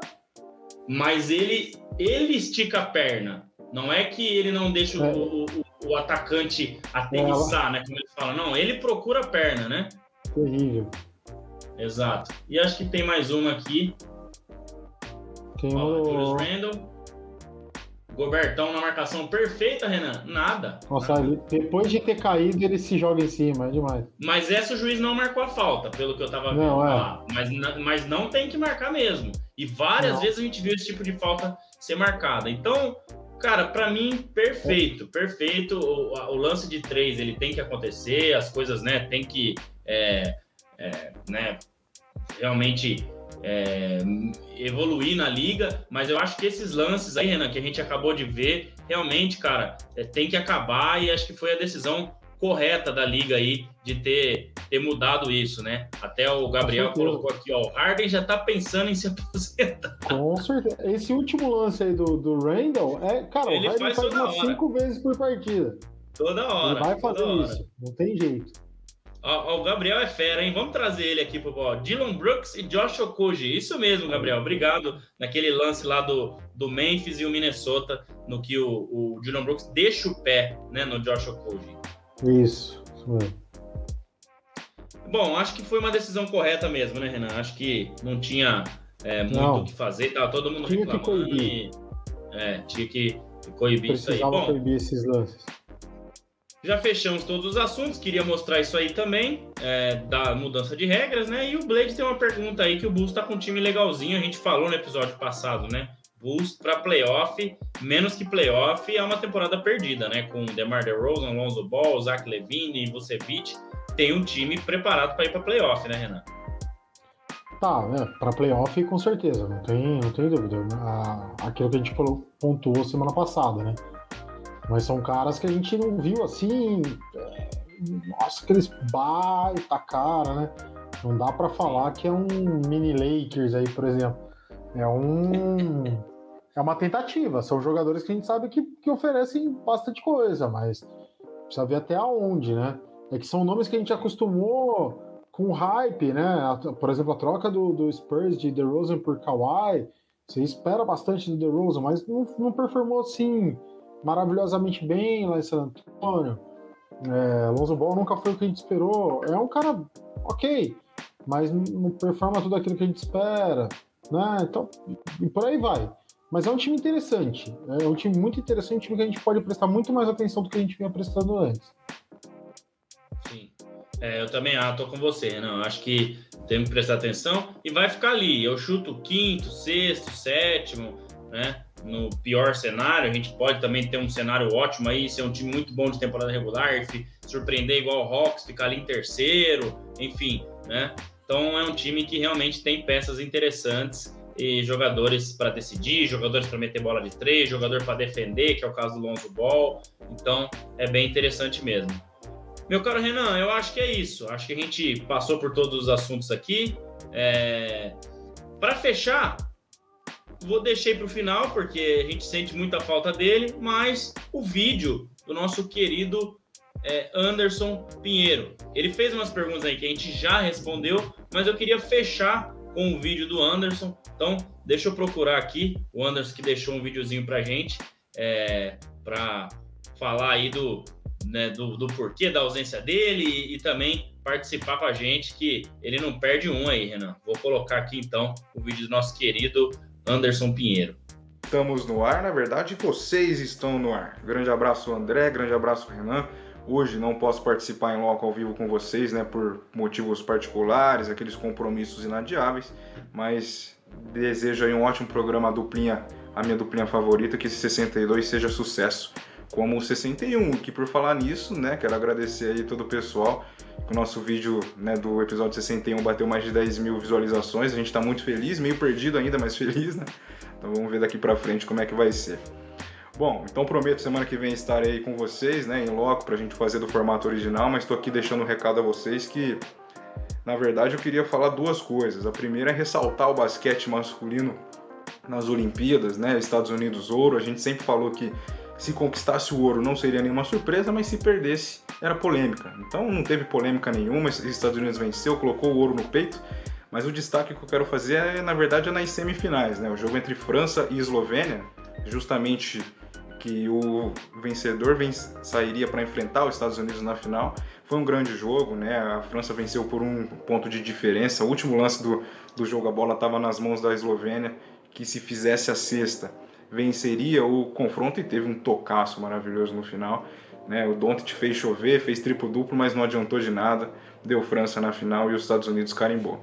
mas ele ele estica a perna. Não é que ele não deixa é. o, o, o atacante aterrissar, é. né? Como ele fala. Não, ele procura a perna, né? Terrível. Exato. E acho que tem mais uma aqui. Tem Ó, o... Randall. Gobertão na marcação perfeita, Renan. Nada. Nossa, Nada. depois de ter caído, ele se joga em cima, é demais. Mas essa o juiz não marcou a falta, pelo que eu tava vendo não, é. Mas, mas não tem que marcar mesmo. E várias não. vezes a gente viu esse tipo de falta ser marcada. Então, Cara, para mim, perfeito, perfeito. O, o, lance de três, ele tem que acontecer, as coisas, né, tem que, é, é, né, realmente é, evoluir na liga, mas eu acho que esses lances aí, Renan, que a gente acabou de ver, realmente, cara, é, tem que acabar e acho que foi a decisão correta da liga aí de ter, ter mudado isso, né? Até o Gabriel colocou aqui, ó, o Harden já tá pensando em se aposentar. Com certeza. Esse último lance aí do, do Randall, é, cara, Ele o Harden faz, faz umas cinco vezes por partida. Toda hora. Ele vai fazer isso, não tem jeito. Ó, ó, o Gabriel é fera, hein? Vamos trazer ele aqui pro ó, Dylan Brooks e Josh Okoji. Isso mesmo, Gabriel. Obrigado naquele lance lá do, do Memphis e o Minnesota, no que o, o Dylan Brooks deixa o pé né, no Josh Okoji. Isso, isso mesmo. Bom, acho que foi uma decisão correta mesmo, né, Renan? Acho que não tinha é, muito o que fazer, tava todo mundo tinha reclamando. Que e, é, tinha que coibir isso aí. Bom, coibir esses lances. Já fechamos todos os assuntos, queria mostrar isso aí também, é, da mudança de regras, né? E o Blade tem uma pergunta aí que o Bulls tá com um time legalzinho, a gente falou no episódio passado, né? Bulls para playoff, menos que playoff, é uma temporada perdida, né? Com DeMar DeRozan, Lonzo Ball, Zach Levine e Vucevic, tem um time preparado para ir para playoff, né, Renan? Tá, né? Para playoff, com certeza, não tem, não tem dúvida. aquilo que a gente pontuou semana passada, né? Mas são caras que a gente não viu assim. É, nossa, aqueles baita cara, né? Não dá para falar que é um mini Lakers aí, por exemplo. É um. É uma tentativa. São jogadores que a gente sabe que, que oferecem bastante coisa, mas precisa ver até aonde, né? É que são nomes que a gente acostumou com hype, né? Por exemplo, a troca do, do Spurs de DeRozan por Kawhi. Você espera bastante do DeRozan, mas não, não performou assim maravilhosamente bem lá em San Antônio. É, Alonso Ball nunca foi o que a gente esperou. É um cara ok, mas não performa tudo aquilo que a gente espera, né? Então, e por aí vai. Mas é um time interessante. É um time muito interessante, um time que a gente pode prestar muito mais atenção do que a gente vinha prestando antes. Sim. É, eu também ah, tô com você, não. Acho que temos que prestar atenção e vai ficar ali. Eu chuto quinto, sexto, sétimo, né? No pior cenário, a gente pode também ter um cenário ótimo aí, ser um time muito bom de temporada regular, surpreender igual o Hawks, ficar ali em terceiro, enfim, né? Então é um time que realmente tem peças interessantes e jogadores para decidir, jogadores para meter bola de três, jogador para defender, que é o caso do Lonzo Ball. Então é bem interessante mesmo. Meu caro Renan, eu acho que é isso. Acho que a gente passou por todos os assuntos aqui. É... Para fechar, vou deixar para o final, porque a gente sente muita falta dele, mas o vídeo do nosso querido é, Anderson Pinheiro. Ele fez umas perguntas aí que a gente já respondeu, mas eu queria fechar com o vídeo do Anderson. Então, deixa eu procurar aqui o Anderson que deixou um videozinho para gente é, para falar aí do, né, do, do, porquê da ausência dele e, e, também participar com a gente, que ele não perde um aí, Renan. Vou colocar aqui então o vídeo do nosso querido Anderson Pinheiro. Estamos no ar, na verdade, vocês estão no ar. Grande abraço, André, grande abraço, Renan. Hoje não posso participar em loco ao vivo com vocês, né, por motivos particulares, aqueles compromissos inadiáveis, mas desejo aí um ótimo programa, a duplinha, a minha duplinha favorita, que esse 62 seja sucesso, como o 61, que por falar nisso, né, quero agradecer aí todo o pessoal, o nosso vídeo né, do episódio 61 bateu mais de 10 mil visualizações, a gente está muito feliz, meio perdido ainda, mas feliz, né? Então vamos ver daqui para frente como é que vai ser. Bom, então prometo semana que vem estarei com vocês, né, em loco para a gente fazer do formato original, mas estou aqui deixando um recado a vocês que, na verdade, eu queria falar duas coisas. A primeira é ressaltar o basquete masculino nas Olimpíadas, né, Estados Unidos ouro. A gente sempre falou que se conquistasse o ouro não seria nenhuma surpresa, mas se perdesse era polêmica. Então não teve polêmica nenhuma, os Estados Unidos venceu, colocou o ouro no peito. Mas o destaque que eu quero fazer é, na verdade, é nas semifinais, né? O jogo entre França e Eslovênia, justamente que o vencedor ven sairia para enfrentar os Estados Unidos na final. Foi um grande jogo, né? A França venceu por um ponto de diferença. O último lance do, do jogo, a bola estava nas mãos da Eslovênia, que se fizesse a sexta, venceria o confronto e teve um tocaço maravilhoso no final. Né? O Doncic fez chover, fez triplo-duplo, mas não adiantou de nada. Deu França na final e os Estados Unidos carimbou.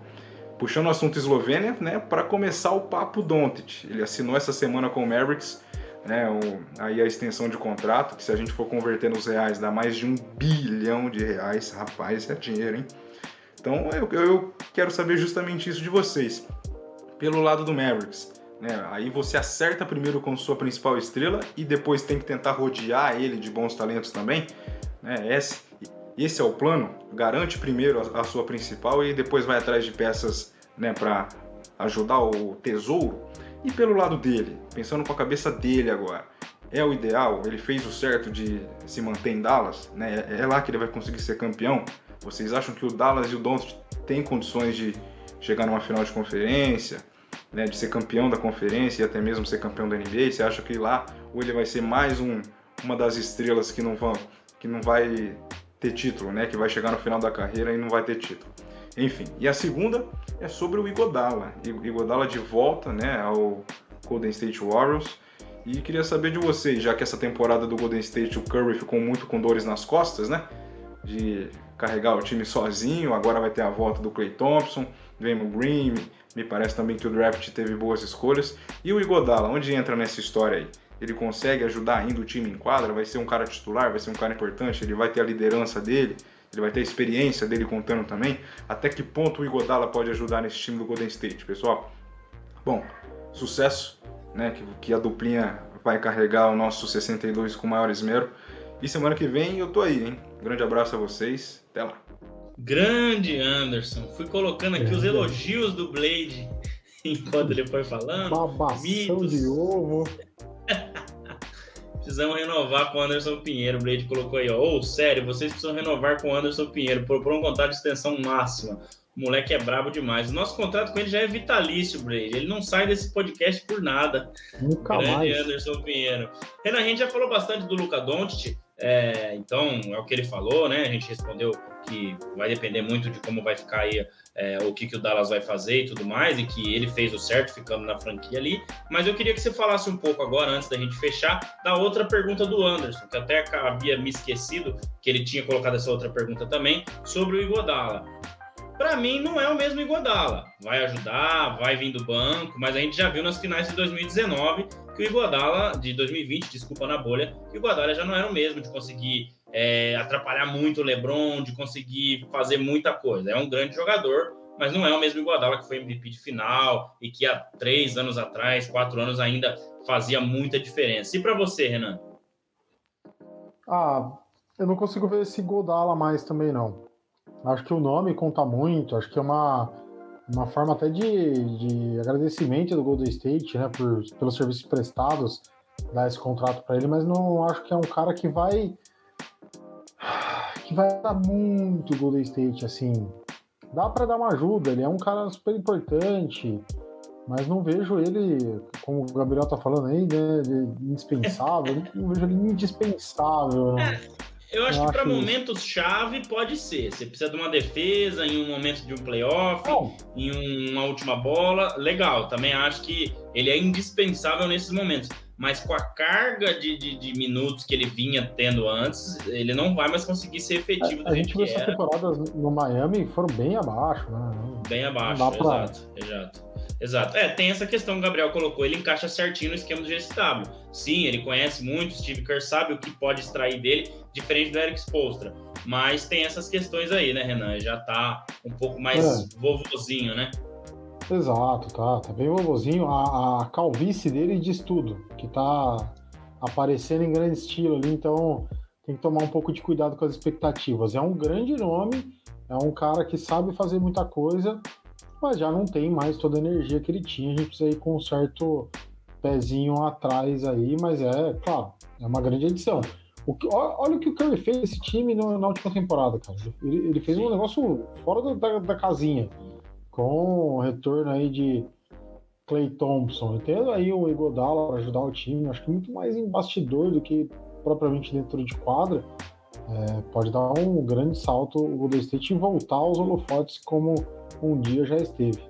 Puxando o assunto Eslovênia, né, para começar o papo Doncic. Ele assinou essa semana com o Mavericks né, o, aí a extensão de contrato, que se a gente for converter nos reais dá mais de um bilhão de reais, rapaz, é dinheiro, hein? Então eu, eu quero saber justamente isso de vocês. Pelo lado do Mavericks, né, aí você acerta primeiro com sua principal estrela e depois tem que tentar rodear ele de bons talentos também. Né, esse, esse é o plano. Garante primeiro a, a sua principal e depois vai atrás de peças né, para ajudar o tesouro. E pelo lado dele, pensando com a cabeça dele agora, é o ideal? Ele fez o certo de se manter em Dallas? Né? É lá que ele vai conseguir ser campeão? Vocês acham que o Dallas e o Doncic têm condições de chegar numa final de conferência, né, de ser campeão da conferência e até mesmo ser campeão da NBA? Você acha que lá ou ele vai ser mais um, uma das estrelas que não vão que não vai ter título, né, que vai chegar no final da carreira e não vai ter título? Enfim, e a segunda é sobre o Igodala. Igodala de volta né, ao Golden State Warriors. E queria saber de vocês, já que essa temporada do Golden State o Curry ficou muito com dores nas costas, né? De carregar o time sozinho, agora vai ter a volta do Clay Thompson, Draymond Green, me parece também que o draft teve boas escolhas. E o Igodala, onde entra nessa história aí? Ele consegue ajudar ainda o time em quadra? Vai ser um cara titular? Vai ser um cara importante? Ele vai ter a liderança dele? Ele vai ter a experiência dele contando também. Até que ponto o Igodala pode ajudar nesse time do Golden State, pessoal? Bom, sucesso, né? Que, que a duplinha vai carregar o nosso 62 com maior esmero. E semana que vem eu tô aí, hein? grande abraço a vocês. Até lá. Grande Anderson. Fui colocando aqui é, os elogios do Blade enquanto ele foi falando. Babação mitos. de ovo. Precisamos renovar com o Anderson Pinheiro. O Blade colocou aí, ó. Ô, oh, sério, vocês precisam renovar com o Anderson Pinheiro. Propor um contrato de extensão máxima. O moleque é brabo demais. O nosso contrato com ele já é vitalício, Blade. Ele não sai desse podcast por nada. Nunca Grande mais. Anderson Pinheiro. Renan, a gente já falou bastante do Luca Doncic. É, então, é o que ele falou, né? A gente respondeu que vai depender muito de como vai ficar aí é, o que, que o Dallas vai fazer e tudo mais, e que ele fez o certo ficando na franquia ali. Mas eu queria que você falasse um pouco agora, antes da gente fechar, da outra pergunta do Anderson, que até havia me esquecido que ele tinha colocado essa outra pergunta também, sobre o Igodala. Para mim, não é o mesmo Igodala. Vai ajudar, vai vir do banco, mas a gente já viu nas finais de 2019 que o Iguodala, de 2020, desculpa na bolha, que o Iguodala já não era o mesmo de conseguir é, atrapalhar muito o LeBron, de conseguir fazer muita coisa. É um grande jogador, mas não é o mesmo Iguodala que foi MVP de final e que há três anos atrás, quatro anos ainda fazia muita diferença. E para você, Renan? Ah, eu não consigo ver esse Iguodala mais também não. Acho que o nome conta muito, acho que é uma uma forma até de, de agradecimento do Golden State, né, por, pelos serviços prestados, dar esse contrato para ele, mas não acho que é um cara que vai que vai dar muito Golden State, assim. Dá para dar uma ajuda, ele é um cara super importante, mas não vejo ele, como o Gabriel tá falando aí, né, indispensável, não vejo ele indispensável. Né? Eu acho eu que para momentos chave pode ser. Você precisa de uma defesa em um momento de um playoff, em uma última bola, legal. Também acho que ele é indispensável nesses momentos. Mas com a carga de, de, de minutos que ele vinha tendo antes, ele não vai mais conseguir ser efetivo. A, a gente viu essas temporadas no Miami foram bem abaixo, né? Bem abaixo, exato, pra... exato. Exato. É, tem essa questão que o Gabriel colocou, ele encaixa certinho no esquema do GSW. Sim, ele conhece muito, Steve Kerr sabe o que pode extrair dele, diferente do Eric Spolstra. Mas tem essas questões aí, né, Renan? Já tá um pouco mais é. vovozinho, né? Exato, tá. Tá bem vovozinho. A, a calvície dele diz tudo, que tá aparecendo em grande estilo ali, então tem que tomar um pouco de cuidado com as expectativas. É um grande nome, é um cara que sabe fazer muita coisa, mas já não tem mais toda a energia que ele tinha. A gente precisa ir com um certo pezinho atrás aí, mas é, claro, é uma grande edição. O que, olha o que o Curry fez esse time no, na última temporada, cara. Ele, ele fez um negócio fora da, da, casinha, com o retorno aí de Clay Thompson. E tendo aí o Igodala para ajudar o time, acho que muito mais em bastidor do que propriamente dentro de quadra. É, pode dar um grande salto o Golden State e voltar aos holofotes como um dia já esteve.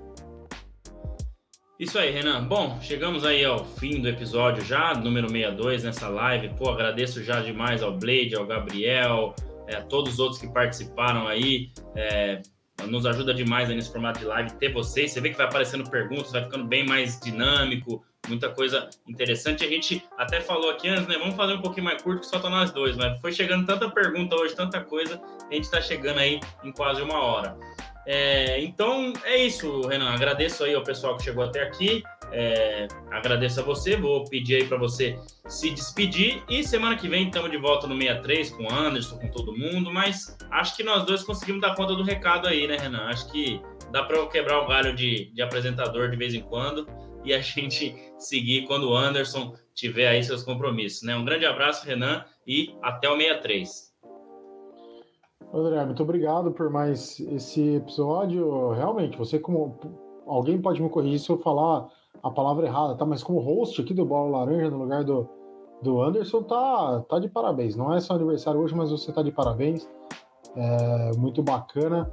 Isso aí, Renan. Bom, chegamos aí ao fim do episódio já, número 62 nessa live. Pô, agradeço já demais ao Blade, ao Gabriel, é, a todos os outros que participaram aí. É, nos ajuda demais aí nesse formato de live ter vocês. Você vê que vai aparecendo perguntas, vai ficando bem mais dinâmico, muita coisa interessante. A gente até falou aqui antes, né? Vamos fazer um pouquinho mais curto que só tá nós dois, mas foi chegando tanta pergunta hoje, tanta coisa, a gente tá chegando aí em quase uma hora. É, então é isso, Renan. Agradeço aí ao pessoal que chegou até aqui. É, agradeço a você. Vou pedir aí para você se despedir. E semana que vem estamos de volta no 63 com o Anderson, com todo mundo. Mas acho que nós dois conseguimos dar conta do recado aí, né, Renan? Acho que dá para eu quebrar o galho de, de apresentador de vez em quando e a gente seguir quando o Anderson tiver aí seus compromissos. Né? Um grande abraço, Renan, e até o 63. André, muito obrigado por mais esse episódio. Realmente, você como alguém pode me corrigir se eu falar a palavra errada, tá? Mas como host aqui do Bola Laranja no lugar do, do Anderson, tá, tá de parabéns. Não é seu aniversário hoje, mas você tá de parabéns. É muito bacana.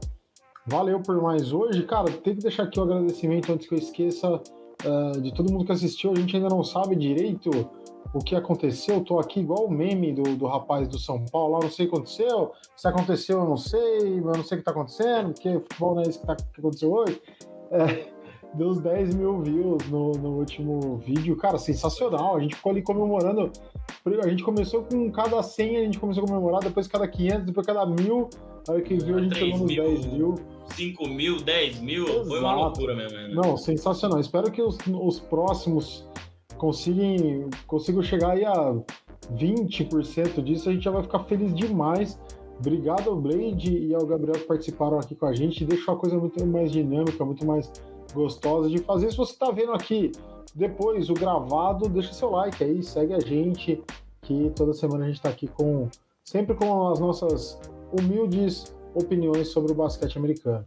Valeu por mais hoje. Cara, tem que deixar aqui o um agradecimento antes que eu esqueça uh, de todo mundo que assistiu. A gente ainda não sabe direito o que aconteceu, tô aqui igual o meme do, do rapaz do São Paulo, lá não sei o que aconteceu, se aconteceu eu não sei, eu não sei o que tá acontecendo, porque futebol não é isso que, tá, que aconteceu hoje. É, deu uns 10 mil views no, no último vídeo, cara, sensacional, a gente ficou ali comemorando, a gente começou com cada 100, a gente começou a comemorar, depois cada 500, depois cada mil, aí que viu a gente chegou nos 10 mil. 5 mil, 10 mil, Exato. foi uma loucura mesmo. Né? Não, sensacional, espero que os, os próximos consigam, consigam chegar aí a 20% disso, a gente já vai ficar feliz demais. Obrigado ao Blade e ao Gabriel que participaram aqui com a gente. Deixou a coisa muito mais dinâmica, muito mais gostosa de fazer. Se você está vendo aqui depois o gravado, deixa seu like aí, segue a gente, que toda semana a gente está aqui com sempre com as nossas humildes opiniões sobre o basquete americano.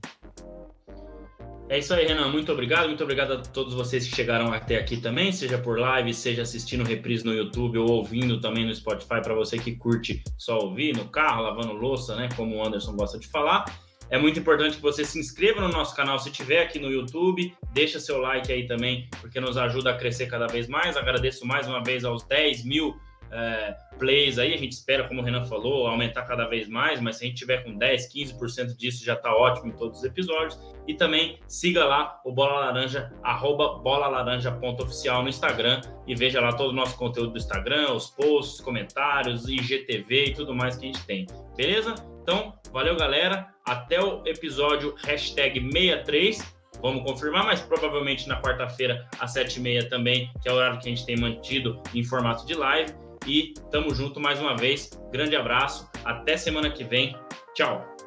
É isso aí, Renan. Muito obrigado. Muito obrigado a todos vocês que chegaram até aqui também, seja por live, seja assistindo reprise no YouTube ou ouvindo também no Spotify, para você que curte só ouvir no carro, lavando louça, né? Como o Anderson gosta de falar. É muito importante que você se inscreva no nosso canal se estiver aqui no YouTube. Deixa seu like aí também, porque nos ajuda a crescer cada vez mais. Agradeço mais uma vez aos 10 mil é, plays aí, a gente espera, como o Renan falou, aumentar cada vez mais, mas se a gente tiver com 10, 15% disso já está ótimo em todos os episódios. E também siga lá o Bola Laranja, arroba bolalaranja.oficial no Instagram e veja lá todo o nosso conteúdo do Instagram, os posts, comentários, IGTV e tudo mais que a gente tem. Beleza? Então, valeu galera, até o episódio hashtag 63. Vamos confirmar, mas provavelmente na quarta-feira às 7h30 também, que é o horário que a gente tem mantido em formato de live. E tamo junto mais uma vez. Grande abraço. Até semana que vem. Tchau.